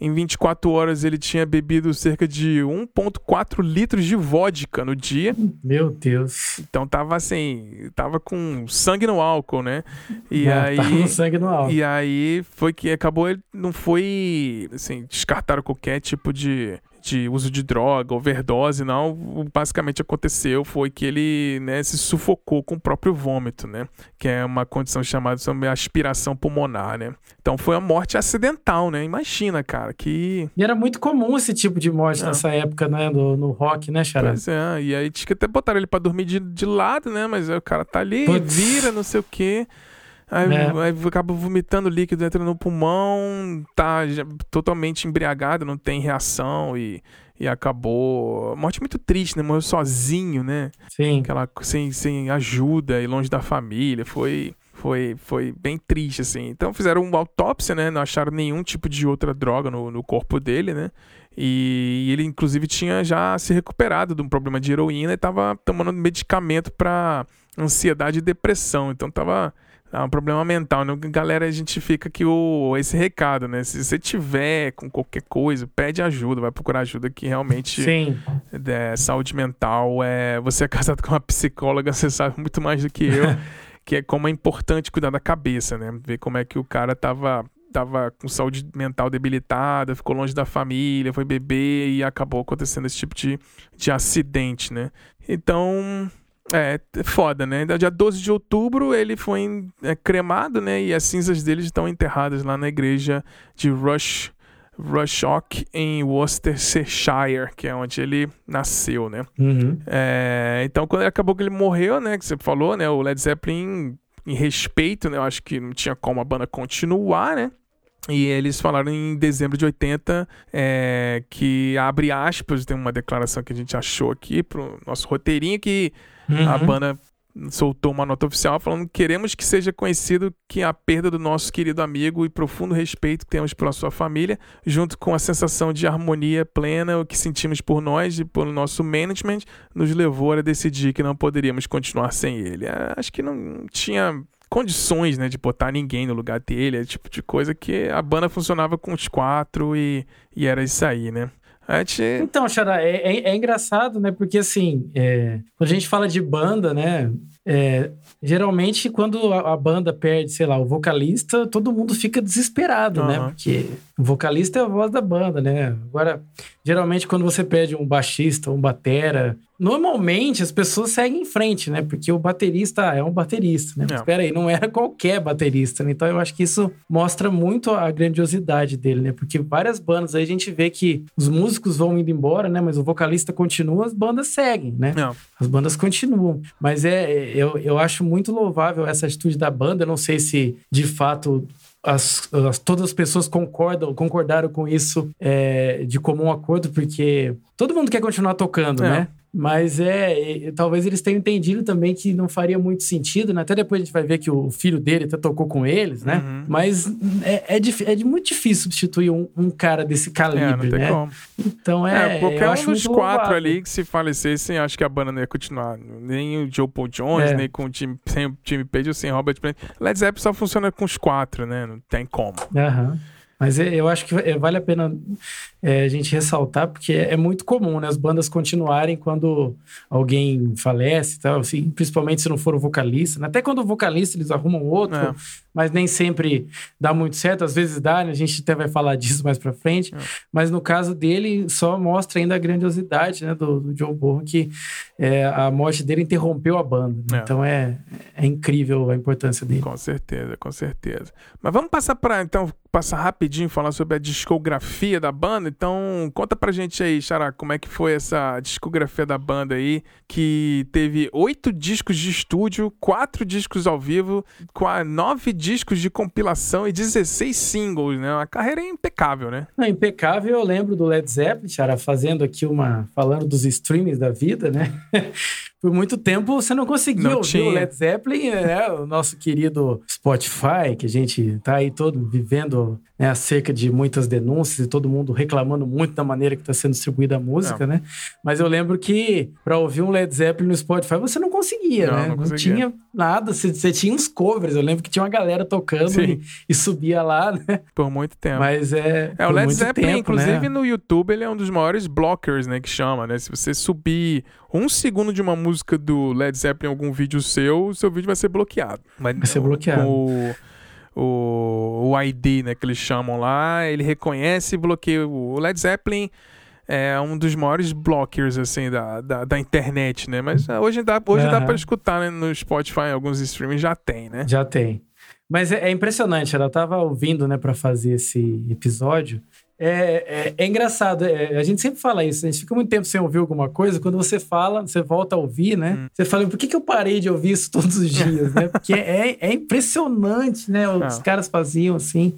em 24 horas ele tinha bebido cerca de 1,4 litros de vodka no dia. Meu Deus. Então tava assim, tava com sangue no álcool, né? E Não, aí. Tá com sangue no álcool. E aí foi que acabou, ele não foi, assim, descartaram qualquer tipo de, de uso de droga, overdose, não. O basicamente aconteceu foi que ele, né, se sufocou com o próprio vômito, né? Que é uma condição chamada de aspiração pulmonar, né? Então foi uma morte acidental, né? Imagina, cara, que... E era muito comum esse tipo de morte É. nessa época, né? No, no rock, né, Xará? Pois é, e aí tinha que até botaram ele pra dormir de, de lado, né? Mas aí o cara tá ali, Putz. vira, não sei o quê. Aí, É. aí acaba vomitando líquido, entra no pulmão, tá totalmente embriagado, não tem reação e, e acabou. Morte muito triste, né? Morreu sozinho, né? Sim. Aquela, sem, sem ajuda e longe da família. Foi, foi, foi bem triste, assim. Então fizeram uma autópsia, né? Não acharam nenhum tipo de outra droga no, no corpo dele, né? E ele, inclusive, tinha já se recuperado de um problema de heroína e tava tomando medicamento para ansiedade e depressão. Então tava. Ah, um problema mental, né? Galera, a gente fica aqui o, esse recado, né? Se você tiver com qualquer coisa, pede ajuda, vai procurar ajuda que realmente Sim. é, saúde mental. É, você é casado com uma psicóloga, você sabe muito mais do que eu, que é como é importante cuidar da cabeça, né? Ver como é que o cara tava, tava com saúde mental debilitada, ficou longe da família, foi beber e acabou acontecendo esse tipo de, de acidente, né? Então. É, foda, né? No dia 12 de outubro ele foi é, cremado, né? E as cinzas dele estão enterradas lá na igreja de Rush, Rushock, em Worcestershire, que é onde ele nasceu, né? Uhum. É, então, quando acabou que ele morreu, né? Que você falou, né? O Led Zeppelin, em respeito, né? Eu acho que não tinha como a banda continuar, né? E eles falaram em dezembro de 80 é, que, abre aspas, tem uma declaração que a gente achou aqui pro nosso roteirinho, que a Uhum. banda soltou uma nota oficial falando que queremos que seja conhecido que a perda do nosso querido amigo e profundo respeito que temos pela sua família, junto com a sensação de harmonia plena que sentimos por nós e pelo nosso management, nos levou a decidir que não poderíamos continuar sem ele. É, acho que não tinha condições, né, de botar ninguém no lugar dele, é tipo de coisa que a banda funcionava com os quatro e, e era isso aí, né? Gente... Então, Xará, é, é, é, engraçado, né? Porque assim, é, quando a gente fala de banda, né? É, geralmente, quando a, a, banda perde, sei lá, o vocalista, todo mundo fica desesperado, uhum. né? Porque o vocalista é a voz da banda, né? Agora, geralmente, quando você perde um baixista, um batera, normalmente as pessoas seguem em frente, né? Porque o baterista é um baterista, né? É. Espera aí, não era qualquer baterista, né? Então, eu acho que isso mostra muito a grandiosidade dele, né? Porque várias bandas aí a gente vê que os músicos vão indo embora, né? Mas o vocalista continua, as bandas seguem, né? É. As bandas continuam. Mas é eu, eu acho muito louvável essa atitude da banda. Eu não sei se de fato as, as, todas as pessoas concordam, concordaram com isso é, de comum acordo, porque todo mundo quer continuar tocando, é. né? Mas é, é, talvez eles tenham entendido também que não faria muito sentido, né? Até depois a gente vai ver que o filho dele até tocou com eles, né? Uhum. Mas é, é, é, muito difícil substituir um, um cara desse calibre, é, não tem né? Como. Então é. é qualquer um dos quatro ali que se falecessem, acho que a banda não ia continuar. Nem o Joe Paul Jones, é. nem com o Jimmy, sem o Jimmy Page ou sem Robert Plant. Led Zeppelin só funciona com os quatro, né? Não tem como. Aham. Uhum. Mas é, eu acho que é, vale a pena é, a gente ressaltar, porque é muito comum, né? As bandas continuarem quando alguém falece, tal, assim, principalmente se não for o vocalista. Né? Até quando o vocalista eles arrumam outro, é. mas nem sempre dá muito certo. Às vezes dá, né? a gente até vai falar disso mais pra frente. É. Mas no caso dele, só mostra ainda a grandiosidade né, do, do John Bonham, que é, a morte dele interrompeu a banda. Né? Então é, é incrível a importância dele. Com certeza, com certeza. Mas vamos passar para então passar rapidinho falar sobre a discografia da banda. Então, conta pra gente aí, Xará, como é que foi essa discografia da banda aí, que teve oito discos de estúdio, quatro discos ao vivo, nove discos de compilação e 16 singles, né? Uma carreira impecável, né? Não, impecável, eu lembro do Led Zeppelin, Xará, fazendo aqui uma... falando dos streams da vida, né? por muito tempo você não conseguia não ouvir tinha. o Led Zeppelin, né? o nosso querido Spotify, que a gente tá aí todo vivendo né, acerca de muitas denúncias e todo mundo reclamando muito da maneira que está sendo distribuída a música, não. né? Mas eu lembro que para ouvir um Led Zeppelin no Spotify você não conseguia, não, né? Não, não tinha nada, você, você, tinha uns covers. Eu lembro que tinha uma galera tocando e, e, subia lá, né? Por muito tempo. Mas é. É, o Led Zeppelin, tempo, inclusive né? no YouTube, ele é um dos maiores blockers, né? Que chama, né? Se você subir um segundo de uma música do Led Zeppelin em algum vídeo seu, o seu vídeo vai ser bloqueado. Vai ser bloqueado. O o, o ID, né, que eles chamam lá, ele reconhece e bloqueia. O Led Zeppelin é um dos maiores blockers, assim, da, da, da internet, né? Mas ah, hoje dá, hoje uhum. dá pra escutar né? no Spotify, alguns streamings já tem, né? Já tem. Mas é, é impressionante, ela tava ouvindo, né, para fazer esse episódio. É, é, é engraçado, é, a gente sempre fala isso, a gente fica muito tempo sem ouvir alguma coisa, quando você fala, você volta a ouvir, né? Hum. Você fala, por que, que eu parei de ouvir isso todos os dias, né? Porque é, é impressionante, né? Os ah. caras faziam assim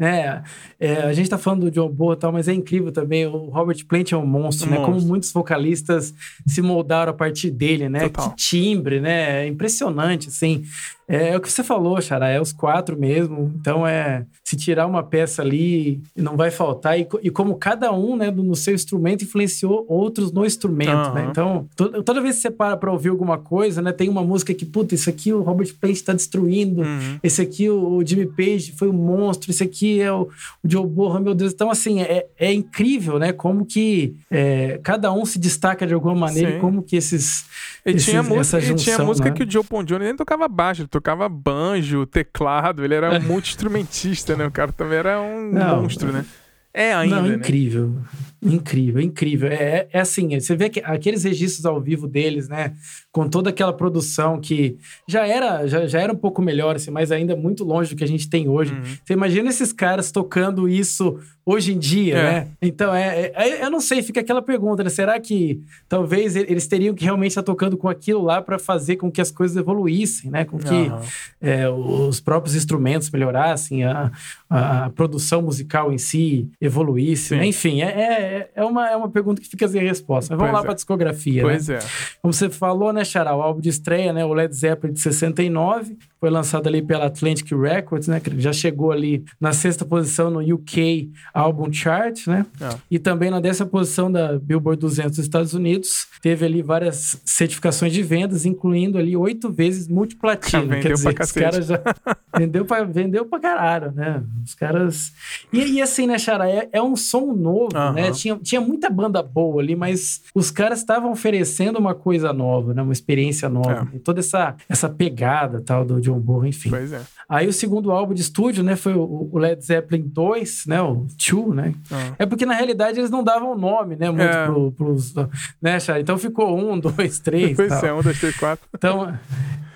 né? É, a gente tá falando do John Boa e tal, mas é incrível também. O Robert Plant é um monstro, um né? Monstro. Como muitos vocalistas se moldaram a partir dele, né? Total. Que timbre, né? É impressionante, assim. É, é, o que você falou, Xará, é os quatro mesmo. Então, é se tirar uma peça ali, não vai faltar. E, e como cada um, né, no seu instrumento, influenciou outros no instrumento, uhum. né? Então, to, toda vez que você para pra ouvir alguma coisa, né, tem uma música que, puta, isso aqui o Robert Plant tá destruindo, uhum. esse aqui o, o Jimmy Page foi um monstro, esse aqui é o, Joe Borra, meu Deus. Então, assim, é, é incrível, né? Como que é, cada um se destaca de alguma maneira Sim. e como que esses. E esses, tinha música, junção, e tinha música né? que o Joe Bon Jones nem tocava baixo, ele tocava banjo, teclado, ele era um multi-instrumentista, né? O cara também era um Não, monstro, né? É ainda. Não, né? incrível. Né? Incrível, incrível. É, é assim, você vê que aqueles registros ao vivo deles, né? Com toda aquela produção que já era, já, já era um pouco melhor, assim, mas ainda muito longe do que a gente tem hoje. Uhum. Você imagina esses caras tocando isso hoje em dia, é. né? Então, é, é, eu não sei, fica aquela pergunta, né? Será que talvez eles teriam que realmente estar tocando com aquilo lá para fazer com que as coisas evoluíssem, né? Com que uhum. é, os próprios instrumentos melhorassem, a, a, a, produção musical em si evoluísse. Né? Enfim, é, é é, é, uma, é uma pergunta que fica sem resposta. Mas vamos Pois lá é. para a discografia. Pois né? é. Como você falou, né, Xará? O álbum de estreia, né? O Led Zeppelin de 69. Foi lançado ali pela Atlantic Records, né? Que já chegou ali na sexta posição no UK Album Chart, né? Ah. E também na décima posição da Billboard 200 dos Estados Unidos. Teve ali várias certificações de vendas, incluindo ali oito vezes multiplatina. Vendeu Quer dizer, pra os caras já... vendeu, pra, vendeu pra caralho, né? Os caras... E, e assim, né, Xará? É, é um som novo, né? Tinha, tinha muita banda boa ali, mas os caras estavam oferecendo uma coisa nova, né? Uma experiência nova. É. E toda essa, essa pegada tal do John Bonham, enfim. Pois é. Aí o segundo álbum de estúdio, né, foi o, Led Zeppelin 2, né, o 2, né? Ah. É porque na realidade eles não davam nome, né, muito É. pro, pros, né, Chá? Então ficou um, dois, três, Pois tal. é, um, dois, três, quatro. Então,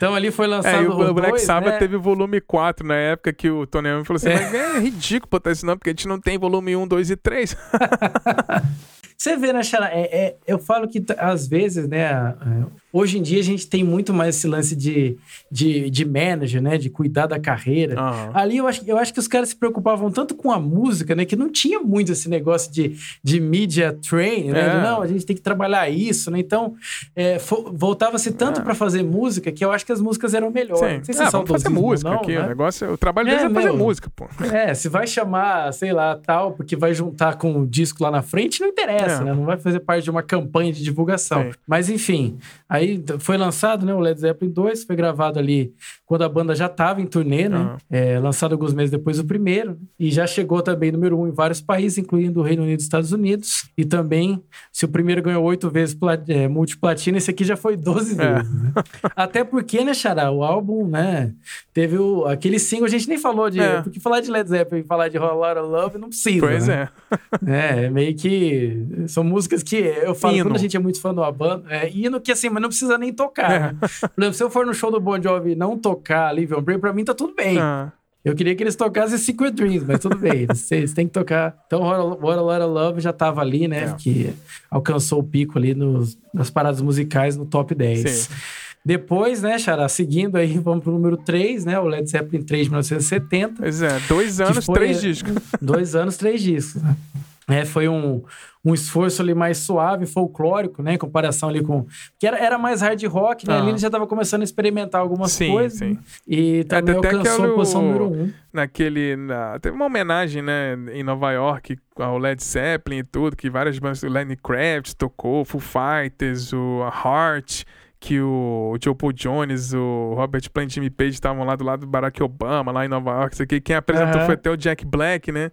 então ali foi É, lançado e o, o Black dois, Sabbath né? teve volume 4 na época que o Tony Iommi falou assim: É. mas é ridículo botar esse nome, porque a gente não tem volume 1, 2 e 3. Você vê, né, Xará? É, é- eu falo que às vezes, né, é, hoje em dia a gente tem muito mais esse lance de, de, de manager, né, de cuidar da carreira. Aham. Ali eu acho, eu acho que os caras se preocupavam tanto com a música, né? Que não tinha muito esse negócio de, de media train, né? É. Não, a gente tem que trabalhar isso, né? Então, é, voltava-se tanto É. pra fazer música que eu acho que as músicas eram melhores. Sim. Não sei se é vamos fazer música não, aqui. né? O negócio, o trabalho deles É, é, fazer meu. música, pô. É, se vai chamar, sei lá, tal, porque vai juntar com o disco lá na frente, não interessa, É. né? Não vai fazer parte de uma campanha de divulgação. Sim. Mas enfim, aí t- foi lançado, né, o Led Zeppelin 2, foi gravado ali quando a banda já estava em turnê, né? Aham. É, lançado alguns meses depois do primeiro, e já chegou também número um em vários países, incluindo o Reino Unido e Estados Unidos. E também, se o primeiro ganhou oito vezes é, multiplatina, esse aqui já foi 12 É. vezes. Né? Até porque, né, Xará, o álbum, né, teve o, aquele single, a gente nem falou de. É. Porque falar de Led Zeppelin e falar de Whole Lotta Love não precisa. Pois né? é. É, meio que são músicas que eu falo Hino. quando a gente é muito fã de uma banda, é hino que assim, mas não precisa nem tocar. É. né? Por exemplo, se eu for no show do Bon Jovi e não tocar Live on Break, pra mim tá tudo bem. Ah, Eu queria que eles tocassem Secret Dreams, mas tudo bem, eles, eles têm que tocar. Então, What a a Lotta Love já tava ali, né? É. Que alcançou o pico ali nos, nas paradas musicais no top 10. Sim. Depois, né, Xará, seguindo aí, vamos pro número 3, né? O Led Zeppelin 3 de 1970. Pois é, dois anos, foi- três discos. Dois anos, três discos. né? É, foi um, um esforço ali mais suave, folclórico, né? Em comparação ali com. Que era, era mais hard rock, né? Ah. Ali ele já tava começando a experimentar algumas Sim, coisas. sim. né? E também até alcançou a posição o- número um. Naquele. Na, teve uma homenagem, né, em Nova York ao Led Zeppelin e tudo, que várias bandas. O Lenny Kravitz tocou, Foo Fighters, o a Heart. Que o Joe Paul Jones, o Robert Plant e Jimmy Page estavam lá do lado do Barack Obama, lá em Nova York. Isso aqui. Quem apresentou Aham. foi até o Jack Black, né?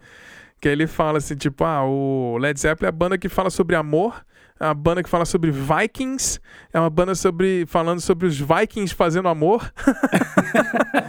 Que ele fala assim, tipo, ah, o Led Zeppelin é a banda que fala sobre amor, é uma banda que fala sobre Vikings, é uma banda sobre falando sobre os Vikings fazendo amor.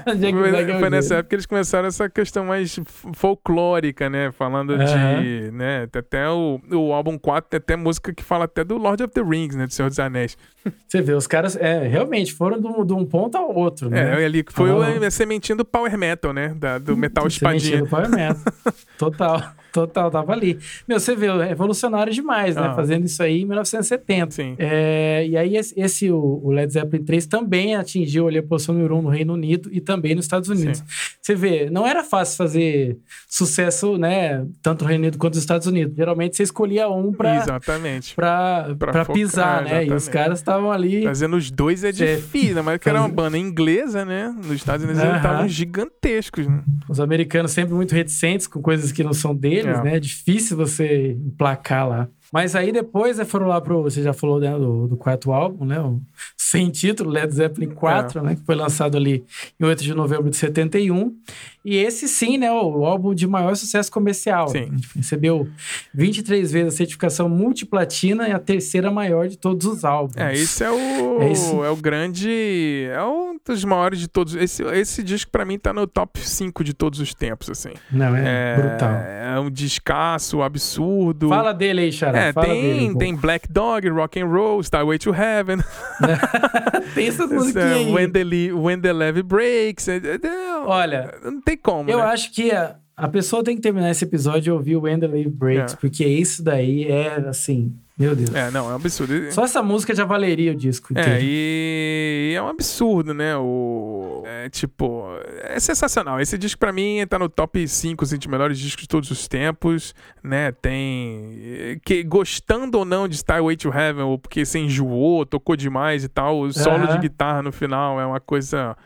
Foi, é foi nessa época que eles começaram essa questão mais folclórica, né? Falando Aham. de. Né? Tem Até o, o álbum 4 tem até música que fala até do Lord of the Rings, né? Do Senhor dos Anéis. Você vê, os caras é, realmente foram de um, de um ponto ao outro, né? É, ali foi Ah. o- a sementinha do Power Metal, né? Da- do metal Sementinha espadinha. do Power Metal. Total, total, tava ali. Meu, você vê, é revolucionário demais, né? Ah. Fazendo isso aí em 1970. Sim. É, e aí, esse, esse, o, Led Zeppelin 3 também atingiu ali a posição número 1 no Reino Unido e também nos Estados Unidos. Você vê, não era fácil fazer sucesso, né? Tanto no Reino Unido quanto nos Estados Unidos. Geralmente você escolhia um pra, Exatamente. pra, Pra pra focar, pisar, né? E os exatamente. caras estavam ali. Fazendo os dois é difícil, mas que era uma banda inglesa, né? Nos Estados Unidos eles Aham. estavam gigantescos, né? Os americanos sempre muito reticentes com coisas que não são deles, É. né? É difícil você emplacar lá. Mas aí depois né, foram lá pro. Você já falou né, do, do quarto álbum, né? O sem título, Led Zeppelin 4, É. né? Que foi lançado ali em 8 de novembro de 71. E esse sim, né? O, álbum de maior sucesso comercial. Sim. Recebeu 23 vezes a certificação multiplatina e a terceira maior de todos os álbuns. É, esse é o. É É, isso. o grande. É um dos maiores de todos. Esse, esse disco, pra mim, tá no top 5 de todos os tempos, assim. Não, é, brutal. É um descasso, absurdo. Fala dele aí, Xará. É, Fala dele tem, tem Black Dog, Rock and Roll, Starway to Heaven, tem essas esse, musiquinhas é, aí. When, the When the Levee Breaks. é- é- é- Olha, não tem como, Eu né? acho que a, a pessoa tem que terminar esse episódio e ouvir o When the Leave Breaks, É. porque isso daí é, assim, Meu Deus. É, não, é um absurdo. Só essa música já valeria o disco. É, e é um absurdo, né? O. É tipo. É sensacional. Esse disco, pra mim, tá no top 5 assim, de melhores discos de todos os tempos, né? Tem. Que, gostando ou não de Starway to Heaven, ou porque você enjoou, tocou demais e tal, o solo Aham. de guitarra no final é uma coisa.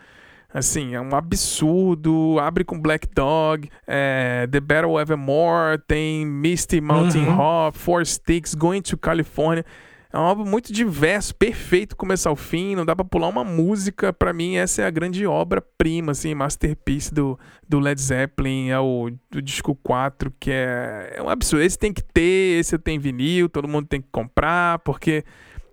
Assim, é um absurdo. Abre com Black Dog, é, The Battle Evermore, tem Misty Mountain Uhum. Hop, Four Sticks, Going to California. É um álbum muito diverso, perfeito começo ao fim, não dá pra pular uma música. Pra mim, essa é a grande obra-prima, assim, masterpiece do, do Led Zeppelin. É o do disco 4, que é, é um absurdo. Esse tem que ter, esse tem vinil, todo mundo tem que comprar, porque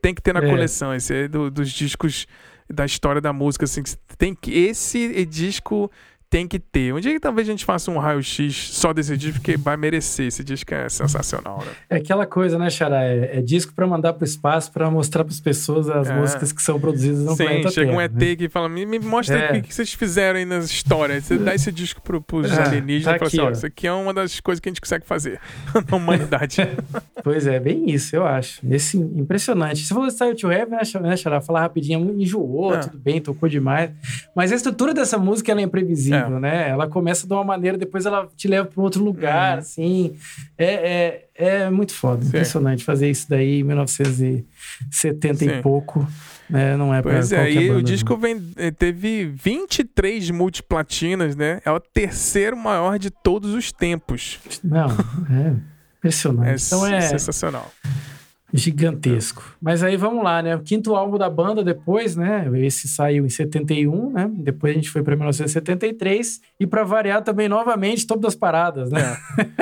tem que ter na É. coleção. Esse é do- dos discos da história da música, assim, tem que, esse disco tem que ter. Um dia que talvez a gente faça um raio-x só desse disco, porque vai merecer. Esse disco é sensacional, né? É aquela coisa, né, Xará? É, é disco pra mandar pro espaço, pra mostrar pras pessoas as É. músicas que são produzidas no Sim, planeta chega um Terra, ET né? que fala, me, me mostra É. o que, que vocês fizeram aí nas histórias. Você dá esse disco pro, pros É, alienígenas tá e fala assim, aqui, ó, ó. isso aqui é uma das coisas que a gente consegue fazer na humanidade. Pois é, bem isso, eu acho. Esse impressionante. Você falou de Style to Heaven, né, né, Xará? Falar rapidinho, enjoou, É. tudo bem, tocou demais. Mas a estrutura dessa música ela é imprevisível, É. né? Ela começa de uma maneira, depois ela te leva para outro lugar, Uhum. assim. É, é, é muito foda, Sim. impressionante fazer isso daí em 1970 Sim. e pouco. Né? Não é pra Pois é, qualquer e banda, o disco vem, eh, teve 23 multiplatinas, né? É o terceiro maior de todos os tempos. Não, é impressionante. É, então é sensacional. Gigantesco. Mas aí vamos lá, né? O quinto álbum da banda depois, né? Esse saiu em 71, né? Depois a gente foi para 1973 e para variar também novamente top das paradas, né?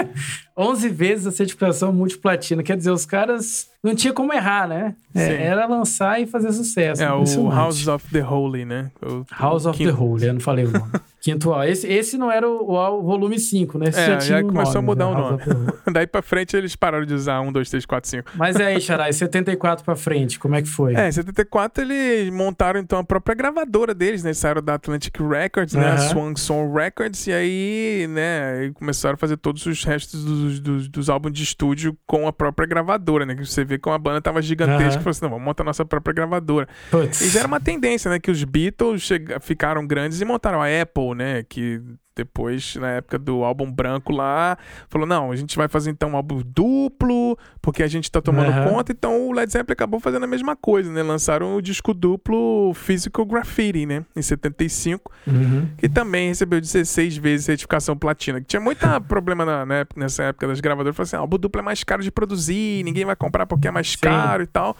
É. 11 vezes a certificação multiplatina. Quer dizer, os caras não tinha como errar, né? É, era lançar e fazer sucesso. É o. House of the Holy, né? O- House o of quinto- the Holy, eu não falei o nome. Quinto álbum. Esse, esse não era o, o volume 5, né? Esse É, já tinha já começou a nome, mudar né? o nome. Daí pra frente eles pararam de usar 1, 2, 3, 4, 5. Mas aí, Xarai, 74 pra frente, como é que foi? É, em 74 eles montaram então a própria gravadora deles, né? Eles saíram da Atlantic Records, né? A. Swan Song Records, e aí, né, começaram a fazer todos os restos dos, dos, dos álbuns de estúdio com a própria gravadora, né? Que você vê como a banda tava gigantesca e falou assim: não, vamos montar a nossa própria gravadora. Putz. E já era uma tendência, né? Que os Beatles ficaram grandes e montaram a Apple, né? Que depois, na época do álbum branco lá, falou: não, a gente vai fazer então um álbum duplo, porque a gente tá tomando Aham. conta. Então o Led Zeppelin acabou fazendo a mesma coisa, né? Lançaram o disco duplo Physical Graffiti, né? Em 75, Uhum. que também recebeu 16 vezes certificação platina. Que tinha muito problema na, né, nessa época das gravadoras. Falaram assim: ah, o álbum duplo é mais caro de produzir, ninguém vai comprar porque é mais caro e tal.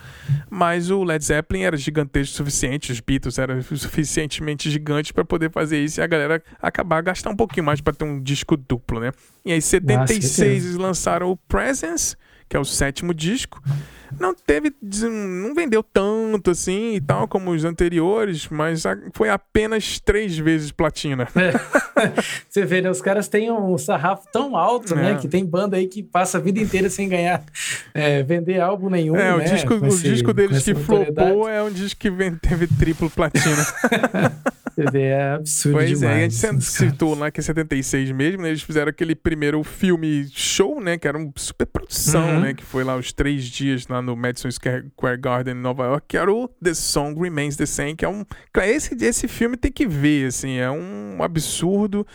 Mas o Led Zeppelin era gigantesco o suficiente, os Beatles eram suficientemente gigantes para poder fazer isso e a galera acabar gastar um pouquinho mais para ter um disco duplo, né? E aí, em 76, certeza. eles lançaram o Presence, que é o sétimo disco. Não teve. Não vendeu tanto assim e tal como os anteriores, mas foi apenas três vezes platina. Você vê, né? Os caras têm um sarrafo tão alto, né? É. Que tem banda aí que passa a vida inteira sem ganhar, é, vender álbum nenhum. É, o né, disco, com o esse- disco deles que flopou é um disco que teve triplo platina. Você vê, é absurdo Pois demais. é, e a gente citou lá que é 76 mesmo, né? Eles fizeram aquele primeiro filme show, né? Que era uma super produção, Uhum. né? Que foi lá os três dias lá no Madison Square Garden em Nova York, que era o The Song Remains the Same, que é um... Esse, esse filme tem que ver, assim, é um absurdo.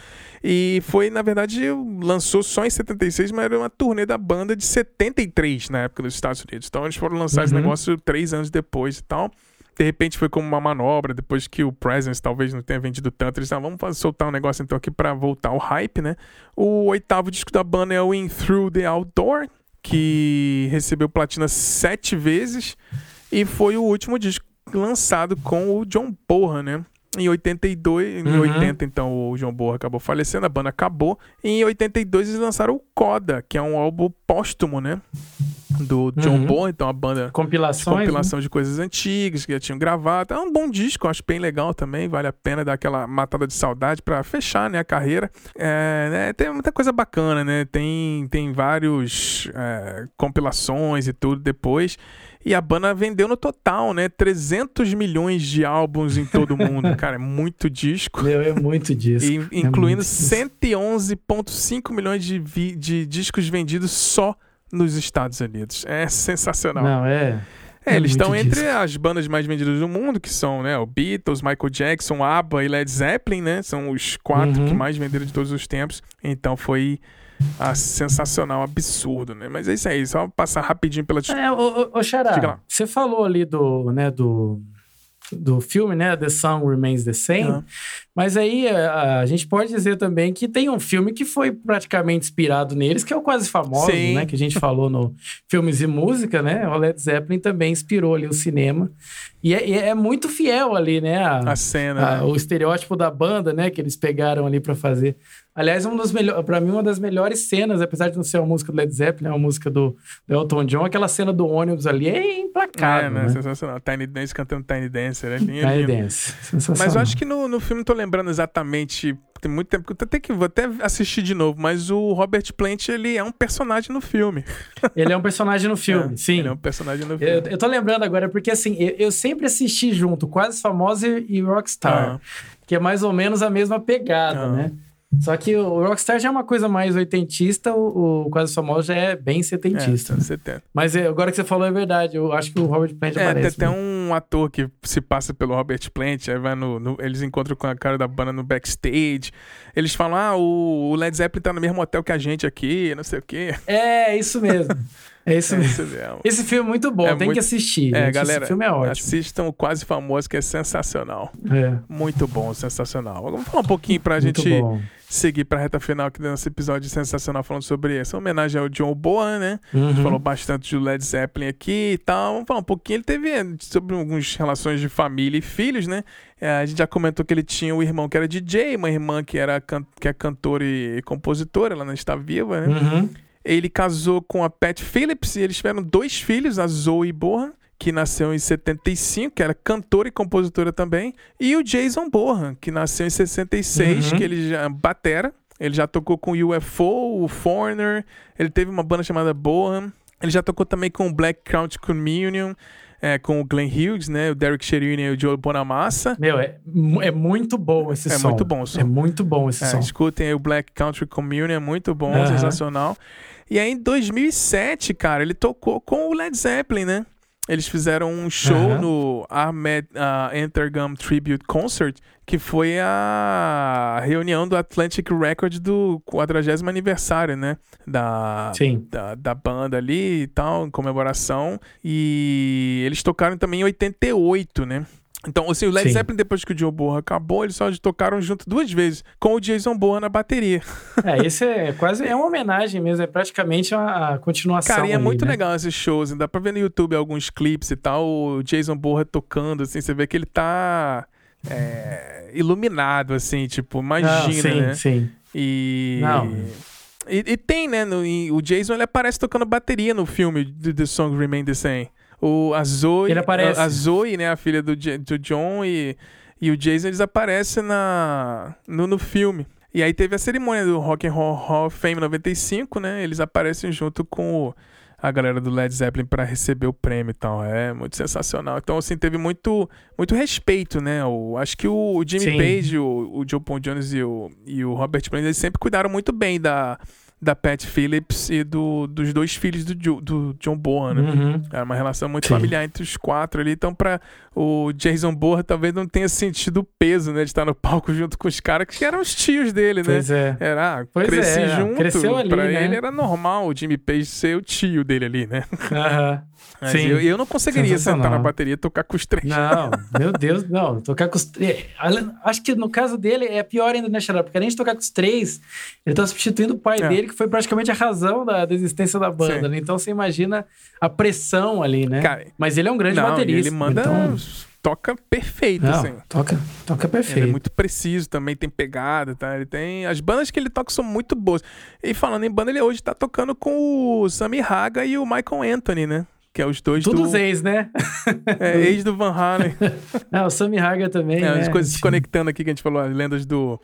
E foi, na verdade, lançou só em 76, mas era uma turnê da banda de 73 na época dos Estados Unidos. Então eles foram lançar esse Uhum. negócio três anos depois e tal. De repente foi como uma manobra, depois que o Presence talvez não tenha vendido tanto. Eles disseram, vamos fazer- soltar um negócio então aqui pra voltar ao hype, né? O oitavo disco da banda é o In Through the Outdoor, que recebeu platina sete vezes e foi o último disco lançado com o John Bonham, né? Em 82, em Uhum. 80, então, o John Bonham acabou falecendo, a banda acabou. E em 82 eles lançaram o Coda, que é um álbum póstumo, né? Do John Uhum. Bonham, então a banda Compilações. né? compilação de coisas antigas que já tinham gravado. É um bom disco, acho bem legal também. Vale a pena dar aquela matada de saudade pra fechar né, a carreira. É, né, tem muita coisa bacana, né? Tem, tem vários é, compilações e tudo depois. E a banda vendeu no total, né? 300 milhões de álbuns em todo o mundo. Cara, é muito disco. Meu, é muito disso. E, É incluindo disso. 111,5 milhões de, de discos vendidos só nos Estados Unidos. É sensacional. Não, é. É, eles muito estão entre disco. as bandas mais vendidas do mundo, que são, né, o Beatles, Michael Jackson, ABBA e Led Zeppelin, né? São os quatro Uhum. que mais venderam de todos os tempos. Então foi ah, sensacional, absurdo, né? Mas é isso aí, só passar rapidinho pela É, ô, ô, ô Xará, você falou ali do, né, do, do filme, né, The Sun Remains the Same, Aham. mas aí a, a gente pode dizer também que tem um filme que foi praticamente inspirado neles, que é o Quase Famoso, Sim. né, que a gente falou no Filmes e Música, né, o Led Zeppelin também inspirou ali o cinema, e é, é muito fiel ali, né, a- a cena. a- né? o estereótipo da banda, né, que eles pegaram ali pra fazer. Aliás, um dos melhores, para mim uma das melhores cenas, apesar de não ser uma música do Led Zeppelin, é uma música do, do Elton John, aquela cena do ônibus ali é implacável, É, né? né? Sensacional. Tiny Dance cantando Tiny Dancer, é lindo. Tiny. Dance. Sensacional. Mas eu acho que no, no filme, não tô lembrando exatamente. Tem muito tempo que eu até que vou até assistir de novo, mas o Robert Plant, ele é um personagem no filme. ele é um personagem no filme, É, sim. Ele é um personagem no filme. Eu, eu tô lembrando agora, porque assim, eu, eu sempre assisti junto Quase Famosa e, e Rockstar, Ah. que é mais ou menos a mesma pegada, Ah. né? Só que o Rockstar já é uma coisa mais oitentista, o, o Quase Famoso já é bem É, setentista. anos 70. Mas é, agora que você falou é verdade, eu acho que o Robert Plant É, tem aparece. até né? um ator que se passa pelo Robert Plant, aí vai no, no- eles encontram com a cara da banda no backstage. Eles falam: ah, o, Led Zeppelin tá no mesmo hotel que a gente aqui, não sei o quê. É, isso mesmo. É isso É mesmo. mesmo. Esse filme é muito bom, É tem muito- que assistir. É, gente. galera, Esse filme é ótimo. assistam o Quase Famoso, que é sensacional. É, Muito bom, sensacional. Vamos falar um pouquinho pra muito gente bom. Seguir pra reta final aqui do nosso episódio sensacional falando sobre essa homenagem ao John Bohan, né? Uhum. Falou bastante do Led Zeppelin aqui e tal. Vamos falar um pouquinho. Ele teve eh, sobre algumas relações de família e filhos, né? Eh, a gente já comentou que ele tinha um irmão que era DJ, uma irmã que, era que é cantora e compositora, ela não está viva, né? Uhum. Ele casou com a Pat Phillips e eles tiveram dois filhos, a Zoe Bohan, que nasceu em 75, que era cantora e compositora também, e o Jason Bohan, que nasceu em 66, Uhum. que ele já batera. Ele já tocou com o UFO, o Foreigner, ele teve uma banda chamada Bohan. Ele já tocou também com o Black Country Communion, é, com o Glenn Hughes, né, o Derek Sherinian e o Joe Bonamassa. Meu, é, é muito bom esse É som. muito bom o som. É muito bom esse É, som. escutem aí o Black Country Communion, é muito bom, Aham. sensacional. E aí em 2007, cara, ele tocou com o Led Zeppelin, né? Eles fizeram um show Aham. no Ahmed uh, Entergum Tribute Concert, que foi a reunião do Atlantic Record do 40 aniversário, né? Da, Sim. da, da banda ali e tal, em comemoração. E eles tocaram também em 88, né? Então, assim, o Led Sim. Zeppelin, depois que o Joe Bohan acabou, eles só tocaram junto duas vezes, com o Jason Bohan na bateria. É, esse é quase é uma homenagem mesmo, é praticamente a, continuação. Cara, e é ali, muito né? legal esses shows, dá pra ver no YouTube alguns clipes e tal, o Jason Bohan tocando, assim, você vê que ele tá é, iluminado, assim, tipo, Não, imagina, sim, né? sim. E... Não. E, e tem, né? no- e o Jason ele aparece tocando bateria no filme The Song Remain the Same. O, a Zoe. Ele aparece. A, Zoe, né? A filha do, do John e, e o Jason, eles aparecem na, no, no filme. E aí teve a cerimônia do Rock and Roll Hall of Fame 95, né? Eles aparecem junto com o- a galera do Led Zeppelin para receber o prêmio e tal. É muito sensacional. Então, assim, teve muito, muito respeito, né? O, acho que o, o Jimmy Sim. Page, o, o Joe Paul Jones e o, e o Robert Plant, eles sempre cuidaram muito bem da, da Pat Phillips e do, dos dois filhos do, Jo- do John Bohan, né? Uhum. Era uma relação muito Sim. familiar entre os quatro ali. Então, pra o Jason Bourne talvez não tenha sentido o peso, né? De estar no palco junto com os caras que eram os tios dele, né? Pois é. Era, ah, Pois cresci é, junto. cresceu ali, pra né? ele era normal o Jimmy Page ser o tio dele ali, né? Aham. Mas Sim. eu, eu não conseguiria sentar na bateria e tocar com os três. Não, meu Deus, não. Tocar com os três. Acho que no caso dele é pior ainda, né, Xará? Porque além de tocar com os três, ele tá substituindo o pai É. dele, que foi praticamente a razão da, da existência da banda, né? Então você imagina a pressão ali, né? Cara, Mas ele é um grande não, baterista. ele manda. Então, Toca perfeito, não, assim. toca, toca Ele perfeito. é muito preciso também, tem pegada, tá? Ele tem. As bandas que ele toca são muito boas. E falando em banda, ele hoje tá tocando com o Sammy Haga e o Michael Anthony, né? Que é os dois Tudo do. ex, né? É, ex do Van Halen. Ah, o Sammy Hagar também, É, né? as coisas se conectando aqui que a gente falou, as lendas do,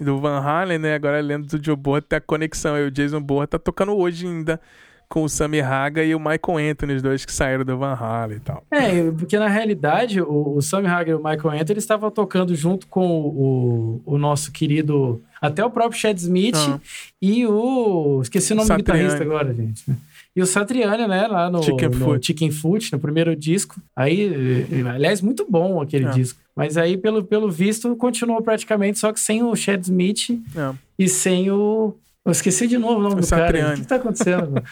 do Van Halen, né? Agora a lenda do Joe Boa tem a conexão. E o Jason Boa tá tocando hoje ainda com o Sammy Haga e o Michael Anthony, os dois que saíram do Van Halen e tal. É, porque na realidade o, o Sammy Hagar e o Michael Anthony estavam tocando junto com o, o nosso querido, até o próprio Chad Smith Ah. e o. Esqueci o nome Satriani. do guitarrista agora, gente. E o Satriani, né, lá no Chicken no Foot. Chicken Foot, no primeiro disco. Aí, eh, aliás, muito bom aquele É. disco. Mas aí, pelo, pelo visto, continuou praticamente, só que sem o Chad Smith É. e sem o. Eu esqueci de novo o nome O do cara. Satriani. O que, que tá acontecendo?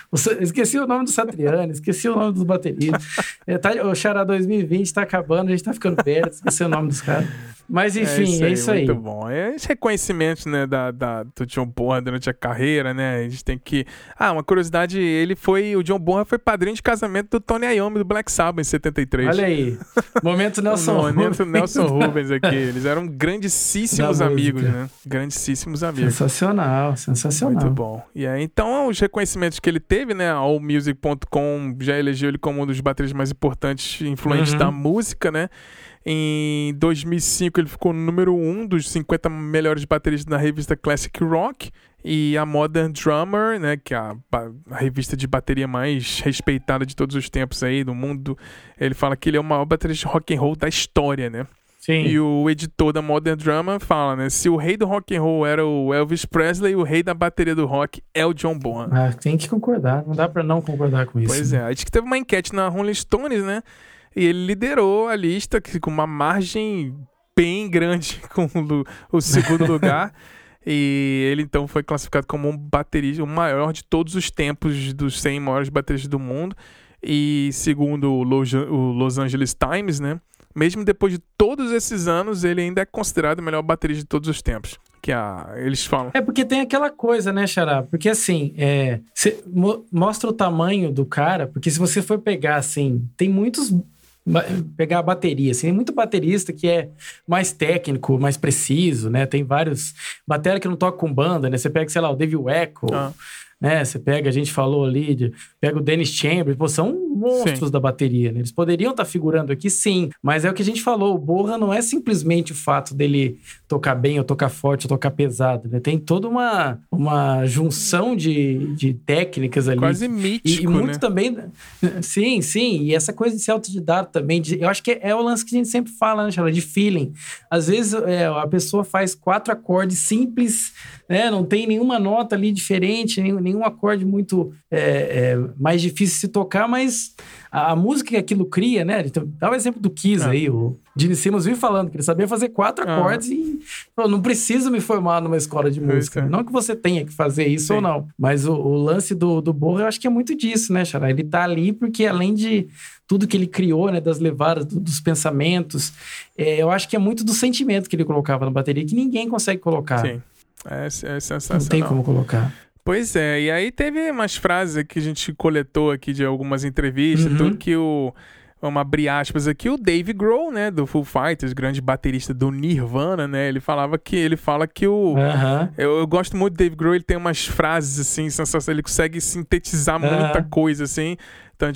Esqueci o nome do Satriani, esqueci o nome dos bateristas. É, tá, o Xará 2020 tá acabando, a gente tá ficando perto, esqueci o nome dos caras. Mas enfim, é isso aí. Muito bom. É esse reconhecimento, né, da, da, do John Bonham durante a carreira, né? A gente tem que... Ah, uma curiosidade, ele foi... O John Bonham foi padrinho de casamento do Tony Iommi do Black Sabbath em 73. Olha aí. Momento Nelson o momento Rubens. Nelson Rubens aqui. Eles eram grandíssimos Da amigos, música. né? Grandíssimos amigos. Sensacional, sensacional. Muito bom. E aí, então, os reconhecimentos que ele teve, né? A AllMusic.com já elegeu ele como um dos bateristas mais importantes e influentes Uhum. da música, né? Em 2005 ele ficou número 1 um dos 50 melhores bateristas da revista Classic Rock. E a Modern Drummer, né, que é a, a revista de bateria mais respeitada de todos os tempos aí do mundo, ele fala que ele é o maior baterista de rock and roll da história, né? Sim. E o editor da Modern Drummer fala, né? Se o rei do rock and roll era o Elvis Presley, o rei da bateria do rock é o John Bonham. Ah, tem que concordar, não dá pra não concordar com isso. Pois é, a gente teve uma enquete na Rolling Stones, né? E ele liderou a lista com uma margem bem grande com o, o segundo lugar. E ele então foi classificado como um baterista, o maior de todos os tempos dos 100 maiores bateristas do mundo. E segundo o Los, Angeles Times, né? Mesmo depois de todos esses anos, ele ainda é considerado o melhor baterista de todos os tempos. Que a, eles falam. É porque tem aquela coisa, né, Xará? Porque assim, é, mo- mostra o tamanho do cara, porque se você for pegar assim, tem muitos. Pegar a bateria, assim, tem muito baterista que é mais técnico, mais preciso, né? Tem vários. Bateria que não toca com banda, né? Você pega, sei lá, o Dave Echo, Ah. né? Você pega, a gente falou ali, de- pega o Dennis Chambers, pô, são monstros da bateria, né? Eles poderiam estar figurando aqui, sim, mas é o que a gente falou, o Borra não é simplesmente o fato dele tocar bem, ou tocar forte, ou tocar pesado, né? Tem toda uma, uma junção de, de técnicas ali. Quase E, mítico, e muito né? também. Sim, sim. E essa coisa de ser autodidata também. de- eu acho que é, é o lance que a gente sempre fala, né, Charla? De feeling. Às vezes é, a pessoa faz quatro acordes simples, né? Não tem nenhuma nota ali diferente, nenhum, nenhum acorde muito é, é, mais difícil de se tocar, mas a, a música que aquilo cria, né? Então, dá o exemplo do Kiss Ah. aí. O Gene Simmons vive falando que ele sabia fazer quatro Ah. acordes e falou, não preciso me formar numa escola de Pois música. é. Não que você tenha que fazer isso Sim. ou não. Mas o, o lance do, do Borra, eu acho que é muito disso, né, Xará? Ele tá ali porque além de tudo que ele criou, né, das levadas, do- dos pensamentos, é, eu acho que é muito do sentimento que ele colocava na bateria que ninguém consegue colocar. Sim. É, é sensacional. Não tem como colocar. Pois é, e aí teve umas frases que a gente coletou aqui de algumas entrevistas, Uhum. tudo que o. Vamos abrir aspas aqui, o Dave Grohl, né, do Foo Fighters, grande baterista do Nirvana, né, ele falava que, ele fala que o... Eu, eu gosto muito do Dave Grohl, ele tem umas frases, assim, sensacionais, ele consegue sintetizar muita coisa, assim,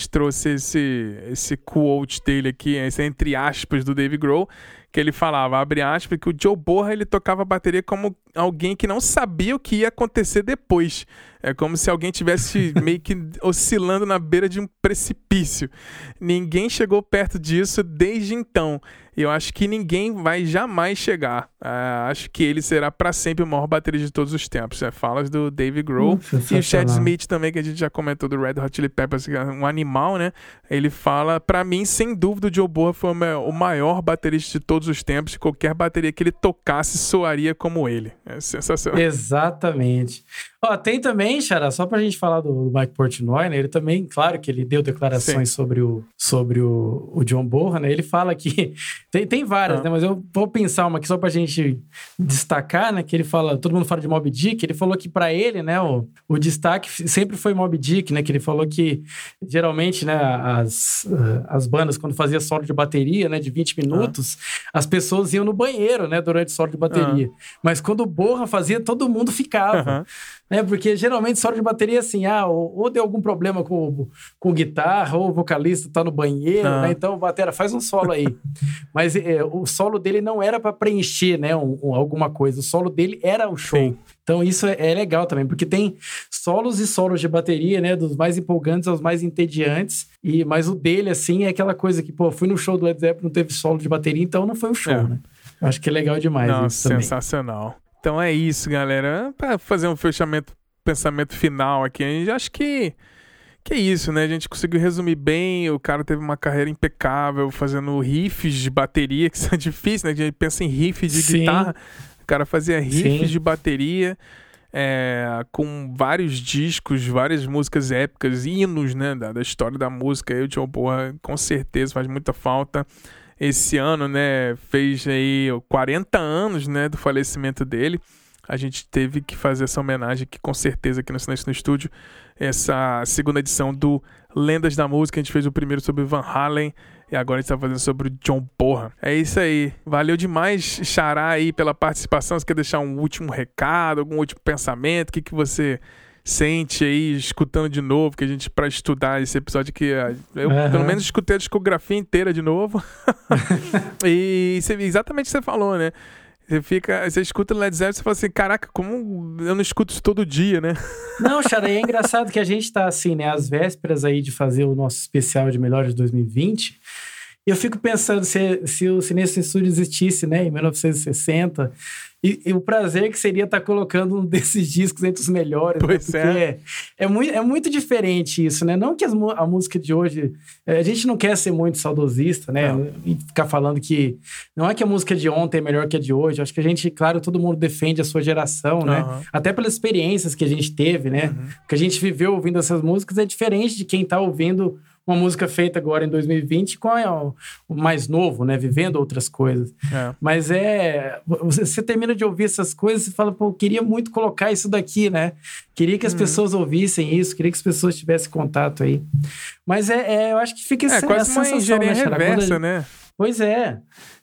trouxe esse, esse quote dele aqui, esse entre aspas do Dave Grohl, que ele falava, abre aspas, que o Joe Borra, ele tocava a bateria como alguém que não sabia o que ia acontecer depois. É como se alguém tivesse meio que oscilando na beira de um precipício. Ninguém chegou perto disso desde então. E eu acho que ninguém vai jamais chegar. Ah, acho que ele será para sempre o maior baterista de todos os tempos. É falas do Dave Grohl. E o Chad. Smith também, que a gente já comentou do Red Hot Chili Peppers, que é um animal, né? Ele fala, pra mim, sem dúvida, o Joe Boa foi o ma- o maior baterista de todos os tempos. Qualquer bateria que ele tocasse soaria como ele. É sensacional. Exatamente. Ó, tem também, Xará, só pra gente falar do Mike Portnoy, né? Ele também, claro que ele deu declarações sobre o, sobre o, o John Borra, né? Ele fala que. Tem, tem várias, Ah. né? Mas eu vou pensar uma aqui só pra gente destacar, né? Que ele fala. Todo mundo fala de Mob Dick. Ele falou que pra ele, né? O, o destaque sempre foi Mob Dick, né? Que ele falou que geralmente, né? As, eh, as bandas, quando fazia solo de bateria, né? De 20 minutos, as pessoas iam no banheiro, né? Durante o solo de bateria. Mas quando o Borra fazia, todo mundo ficava. Aham. Né? Porque geralmente solo de bateria é assim, ah, ou, ou deu algum problema com, com guitarra, ou o vocalista tá no banheiro, Ah. né? Então, batera, faz um solo aí. Mas é, o solo dele não era para preencher, né, um- um- alguma coisa. O solo dele era o show. Sim. Então, isso é, é legal também, porque tem solos e solos de bateria, né? Dos mais empolgantes aos mais entediantes. E, mas o dele, assim, é aquela coisa que, pô, fui no show do Led Zeppelin, não teve solo de bateria, então não foi um show, É. né? Acho que é legal demais Não, isso também. Então é isso, galera. Para fazer um fechamento, pensamento final aqui, a gente acho que Que isso, né? A gente conseguiu resumir bem. O cara teve uma carreira impecável, fazendo riffs de bateria, que são difíceis, né? A gente pensa em riff de Sim. guitarra. O cara fazia riffs Sim. de bateria. é, com vários discos, várias músicas épicas, hinos, né, da, da história da música. O John Porra, com certeza, faz muita falta. Esse ano, né, fez aí 40 anos, né, do falecimento dele. A gente teve que fazer essa homenagem aqui, com certeza, aqui no Silêncio no Estúdio. Essa segunda edição do Lendas da Música. A gente fez o primeiro sobre Van Halen. E agora a gente tá fazendo sobre o John Porra. É isso aí. Valeu demais, Xará, aí, pela participação. Você quer deixar um último recado, algum último pensamento? O que, que você sente aí, escutando de novo? Que a gente, pra estudar esse episódio aqui, ah, eu Aham. pelo menos escutei a discografia inteira de novo. e você- exatamente o que você falou, né? Você fica, você escuta o Led Zeppelin e você fala assim, caraca, como eu não escuto isso todo dia, né? Não, Xara, é engraçado que a gente tá assim, né, às vésperas aí de fazer o nosso especial de melhores de 2020. E eu fico pensando se, se o Silêncio Estúdio existisse, né, em 1960, e, e o prazer que seria estar colocando um desses discos entre os melhores. né, Pois porque é. é. Muito, é muito diferente isso, né? Não que as a música de hoje. é, A gente não quer ser muito saudosista, né? Não. E ficar falando que. Não é que a música de ontem é melhor que a de hoje. Acho que a gente, claro, todo mundo defende a sua geração, né? Aham. Até pelas experiências que a gente teve, né? Uhum. O que a gente viveu ouvindo essas músicas é diferente de quem tá ouvindo uma música feita agora em 2020 com a- o mais novo, né? Vivendo outras coisas. É. Mas é. Você, termina de ouvir essas coisas e fala, pô, eu queria muito colocar isso daqui, né? Queria que as pessoas ouvissem isso, queria que as pessoas tivessem contato aí. Mas é, é, eu acho que fica É essa- quase essa uma sensação, né, reversa, gente- né? Pois é.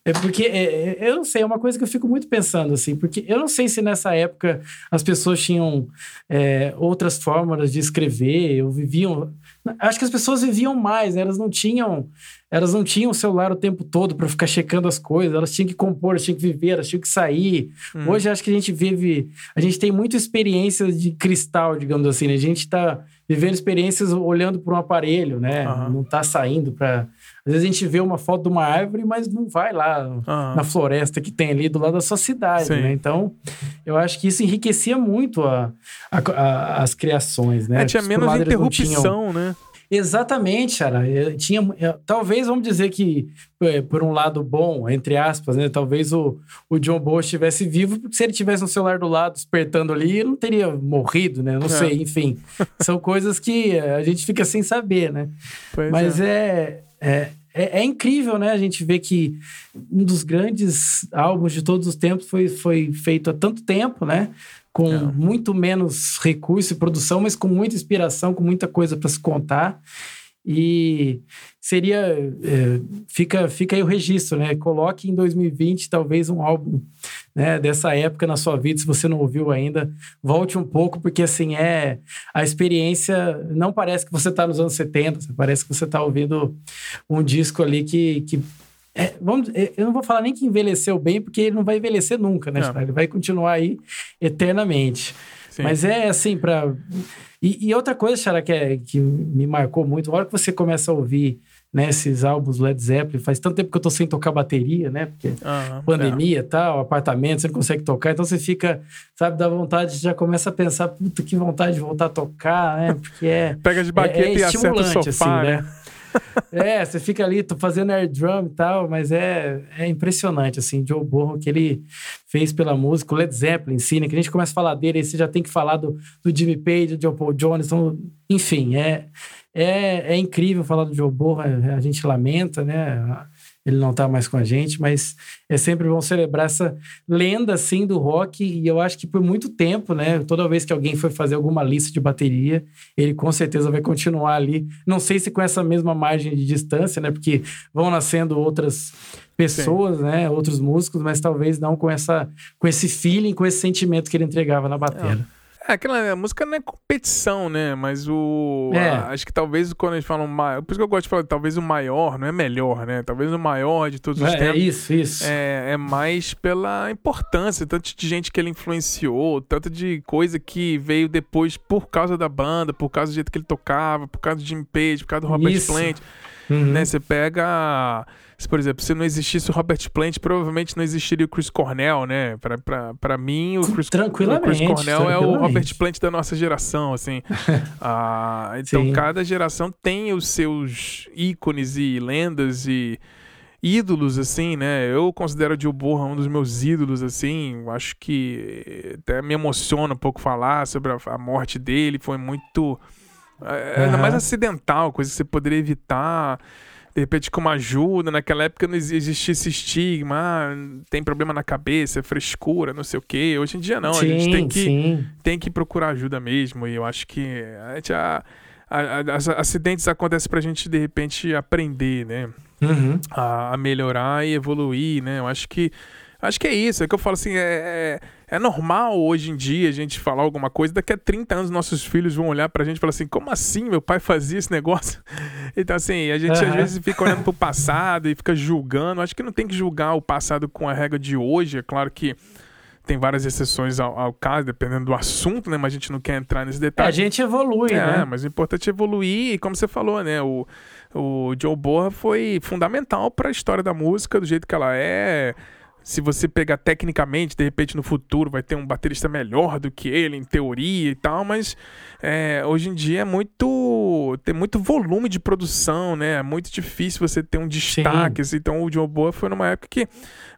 É porque, é, é, eu não sei, é uma coisa que eu fico muito pensando, assim, porque eu não sei se nessa época as pessoas tinham é, outras formas de escrever, ou viviam. Acho que as pessoas viviam mais, né? elas não tinham. Elas não tinham o celular o tempo todo para ficar checando as coisas, elas tinham que compor, elas tinham que viver, elas tinham que sair. Hum. Hoje acho que a gente vive. A gente tem muita experiência de cristal, digamos assim, né? A gente está vivendo experiências olhando para um aparelho, né? Aham. Não está saindo para. Às vezes a gente vê uma foto de uma árvore, mas não vai lá Aham. na floresta que tem ali do lado da sua cidade, Sim. né? Então, eu acho que isso enriquecia muito a, a- a- as criações, né? É, tinha menos interrupção, né? Exatamente, cara. Eu Tinha, eu- talvez, vamos dizer que, é, por um lado bom, entre aspas, né? Talvez o, o John Boa estivesse vivo, porque se ele tivesse um celular do lado despertando ali, ele não teria morrido, né? Não É. sei, enfim. São coisas que é, a gente fica sem saber, né? Pois Mas é. é, é, é, é incrível, né? A gente vê que um dos grandes álbuns de todos os tempos foi, foi feito há tanto tempo, né? Com É. muito menos recurso e produção, mas com muita inspiração, com muita coisa para se contar. E seria. é, fica, fica aí o registro, né? Coloque em 2020 talvez um álbum né, dessa época na sua vida, se você não ouviu ainda, volte um pouco, porque assim é a experiência. Não parece que você está nos anos 70, parece que você está ouvindo um disco ali que. que é, vamos, é, eu não vou falar nem que envelheceu bem, porque ele não vai envelhecer nunca, né? Ele vai continuar aí eternamente. Sim. Mas é assim, para. E, e outra coisa, Xará, que, é, que me marcou muito, a hora que você começa a ouvir né, esses álbuns Led Zeppelin, faz tanto tempo que eu tô sem tocar bateria, né? Porque pandemia e tal, apartamento, você não consegue tocar, então você fica, sabe, dá vontade, já começa a pensar, puta, que vontade de voltar a tocar, né? Porque é. é. Pega de baqueta é, é e acerta o estimulante, sofá, assim, né? né? é, você fica ali tô fazendo air drum e tal, mas é, é impressionante, assim, Joe Borro, que ele fez pela música, o Led Zeppelin em si, né? Que a gente começa a falar dele, aí você já tem que falar do, do Jimmy Page, do Joe Paul Jones, então, enfim, é, é, é incrível falar do Joe Borro, a, a gente lamenta, né? Ele não tá mais com a gente, mas é sempre bom celebrar essa lenda, assim, do rock. E eu acho que por muito tempo, né? Toda vez que alguém for fazer alguma lista de bateria, ele com certeza vai continuar ali. Não sei se com essa mesma margem de distância, né? Porque vão nascendo outras pessoas, né? Outros músicos, mas talvez não com, essa, com esse feeling, com esse sentimento que ele entregava na bateria. É, aquela a música não é competição, né? Mas o. É. a- acho que talvez quando eles falam maior. Por isso que eu gosto de falar, talvez o maior, não é melhor, né? Talvez o maior de todos os É, é tempos. isso, isso. É, é mais pela importância, tanto de gente que ele influenciou, tanto de coisa que veio depois por causa da banda, por causa do jeito que ele tocava, por causa do Jimmy Page, por causa do Robert Isso. Plant. Uhum. Né? Você pega. Se, por exemplo, se não existisse o Robert Plant, provavelmente não existiria o Chris Cornell, né? Pra, pra, pra mim, o Chris, Tranquilamente, o Chris Cornell é o. Robert Plant da nossa geração, assim. Ah, então, Sim. cada geração tem os seus ícones e lendas e ídolos, assim, né? Eu considero o Joe Borra um dos meus ídolos, assim. Acho que até me emociona um pouco falar sobre a, a morte dele. Foi muito. é, Ainda mais acidental, coisa que você poderia evitar. De repente, como ajuda, naquela época não exi- existia esse estigma, ah, tem problema na cabeça, é frescura, não sei o quê. Hoje em dia não, sim, a gente tem que, sim. tem que procurar ajuda mesmo. E eu acho que a gente, a, a, a- as- acidentes acontecem pra gente, de repente, aprender, né? Uhum. A, a melhorar e evoluir, né? Eu acho que. Acho que é isso, é que eu falo assim, é, é, é normal hoje em dia a gente falar alguma coisa, daqui a 30 anos nossos filhos vão olhar pra gente e falar assim, como assim meu pai fazia esse negócio? Então assim, a gente às Aham. vezes fica olhando pro passado e fica julgando, acho que não tem que julgar o passado com a regra de hoje, é claro que tem várias exceções ao, ao caso, dependendo do assunto, né, mas a gente não quer entrar nesse É, detalhe. a gente evolui, É, né? mas o importante é evoluir, e como você falou, né? O, o Joe Borra foi fundamental para a história da música, do jeito que ela é. Se você pegar tecnicamente, de repente no futuro vai ter um baterista melhor do que ele, em teoria e tal, mas é, hoje em dia é muito. tem muito volume de produção, né? É muito difícil você ter um destaque. assim. Então o Joe Borra foi numa época que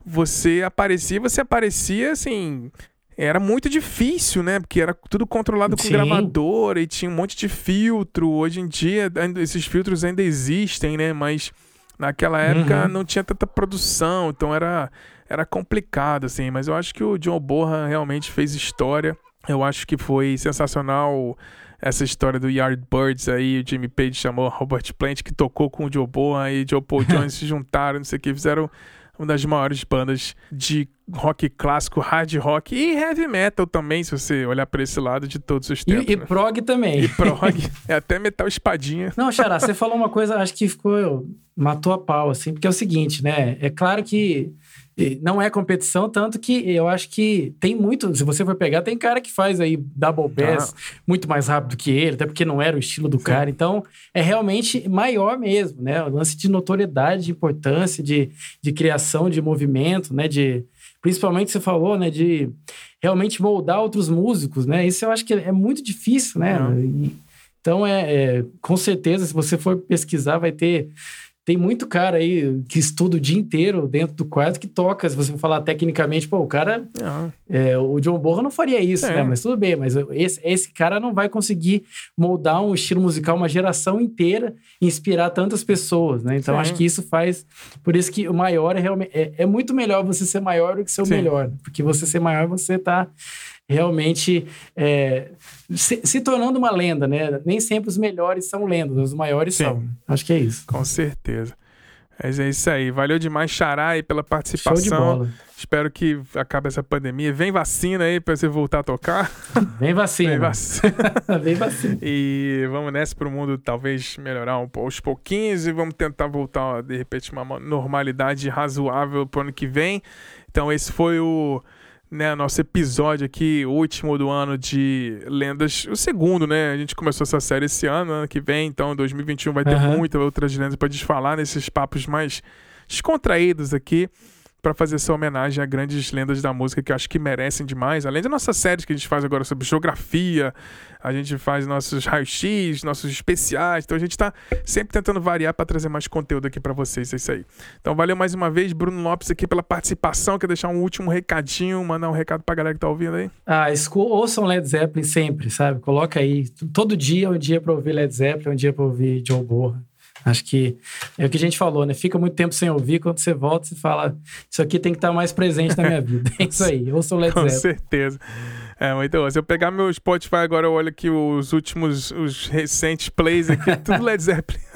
você aparecia, você aparecia assim. Era muito difícil, né? Porque era tudo controlado com Sim. gravadora e tinha um monte de filtro. Hoje em dia, esses filtros ainda existem, né? Mas naquela época Uhum. não tinha tanta produção, então era, era complicado, assim. Mas eu acho que o John Borra realmente fez história. Eu acho que foi sensacional essa história do Yardbirds aí. O Jimmy Page chamou Robert Plant, que tocou com o Joe Borra e Joe Paul Jones se juntaram, não sei o que, fizeram uma das maiores bandas de rock clássico, hard rock e heavy metal também, se você olhar para esse lado de todos os tempos. E, e né? prog também. E prog, é até metal espadinha. Não, Xará, você falou uma coisa, acho que ficou. matou a pau, assim, porque é o seguinte, né? É claro que não é competição, tanto que eu acho que tem muito. Se você for pegar, tem cara que faz aí double bass muito mais rápido que ele, até porque não era o estilo do cara. Então, é realmente maior mesmo, né? O lance de notoriedade, de importância, de, de criação de movimento, né? De. Principalmente você falou, né? De realmente moldar outros músicos, né? Isso eu acho que é muito difícil, né? E- então, é, é, com certeza, se você for pesquisar, vai ter. Tem muito cara aí que estuda o dia inteiro dentro do quarto que toca. Se você for falar tecnicamente, pô, o cara. Não, é, o John Borra não faria isso, É. né? Mas tudo bem, mas esse, esse cara não vai conseguir moldar um estilo musical, uma geração inteira, e inspirar tantas pessoas, né? Então Sim. acho que isso faz. Por isso que o maior é realmente. É, é muito melhor você ser maior do que ser o Sim. melhor. Porque você ser maior, você tá realmente é, se, se tornando uma lenda, né? Nem sempre os melhores são lendas, os maiores Sim. são. Acho que é isso. com certeza. Mas é isso aí. Valeu demais, Xará, aí pela Show de participação. bola. Espero que acabe essa pandemia. Vem vacina aí pra você voltar a tocar. Vem vacina. Vem vacina. Vem vacina. E vamos nessa pro mundo talvez melhorar um, aos pouquinhos e vamos tentar voltar, de repente, uma normalidade razoável pro ano que vem. Então esse foi o né, nosso episódio aqui, último do ano de lendas, o segundo, né? A gente começou essa série esse ano, ano que vem, então 2021 vai ter Aham. muitas outras lendas pra gente falar nesses papos mais descontraídos aqui. Pra fazer essa homenagem a grandes lendas da música que eu acho que merecem demais. Além das nossas séries que a gente faz agora sobre geografia, a gente faz nossos raios-x, nossos especiais. Então a gente tá sempre tentando variar para trazer mais conteúdo aqui para vocês. É isso aí. Então valeu mais uma vez, Bruno Lopes, aqui pela participação. Quer deixar um último recadinho, mandar um recado pra galera que tá ouvindo aí? Ah, ouçam Led Zeppelin sempre, sabe? Coloca aí. Todo dia é um dia pra ouvir Led Zeppelin, é um dia pra ouvir Joe Borra. Acho que é o que a gente falou, né? Fica muito tempo sem ouvir, quando você volta, você fala: Isso aqui tem que estar mais presente na minha vida. É isso aí, ouçam Led Com Zeppelin. certeza. É, mas então, se eu pegar meu Spotify agora, eu olho aqui os últimos, os recentes plays aqui, é tudo Led Zeppelin.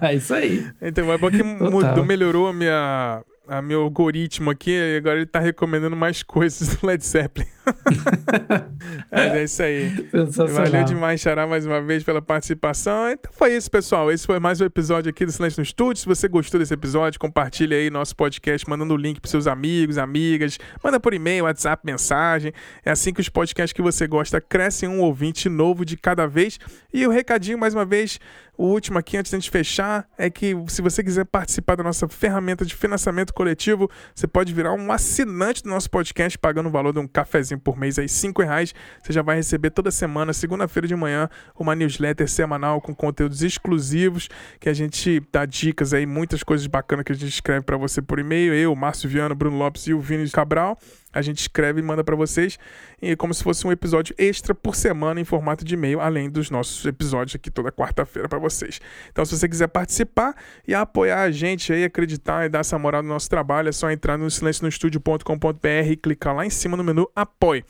É isso aí. Então é bom que Total. mudou, melhorou a minha, a meu algoritmo aqui, agora ele tá recomendando mais coisas do Led Zeppelin. Mas é isso aí. Valeu demais, Xará, mais uma vez pela participação. Então foi isso, pessoal. Esse foi mais um episódio aqui do Silêncio no Estúdio. Se você gostou desse episódio, compartilha aí nosso podcast, mandando o link para seus amigos, amigas. Manda por e-mail, WhatsApp, mensagem. É assim que os podcasts que você gosta crescem um ouvinte novo de cada vez. E o recadinho, mais uma vez, o último aqui, antes de a gente fechar, é que se você quiser participar da nossa ferramenta de financiamento coletivo, você pode virar um assinante do nosso podcast, pagando o valor de um cafezinho por mês, aí, cinco reais. Você já vai receber toda semana, segunda-feira de manhã, uma newsletter semanal com conteúdos exclusivos, que a gente dá dicas aí, muitas coisas bacanas que a gente escreve para você por e-mail. Eu, Márcio Viana, Bruno Lopes e o Vini Cabral a gente escreve e manda para vocês, e como se fosse um episódio extra por semana em formato de e-mail, além dos nossos episódios aqui toda quarta-feira para vocês. Então, se você quiser participar e apoiar a gente aí, acreditar e dar essa moral no nosso trabalho, é só entrar no silencionostudio.com.br e clicar lá em cima no menu Apoie.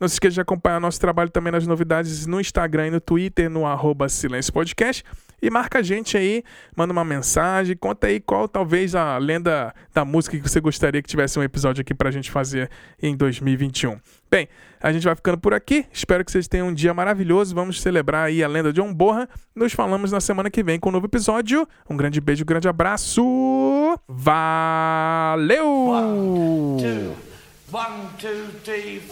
Não se esqueça de acompanhar nosso trabalho também nas novidades no Instagram e no Twitter, no arroba Silêncio Podcast. E marca a gente aí, manda uma mensagem, conta aí qual talvez a lenda da música que você gostaria que tivesse um episódio aqui pra gente fazer em 2021. Bem, a gente vai ficando por aqui. Espero que vocês tenham um dia maravilhoso. Vamos celebrar aí a lenda de John Borra. Nos falamos na semana que vem com um novo episódio. Um grande beijo, um grande abraço. Valeu! One, two, one, two, three.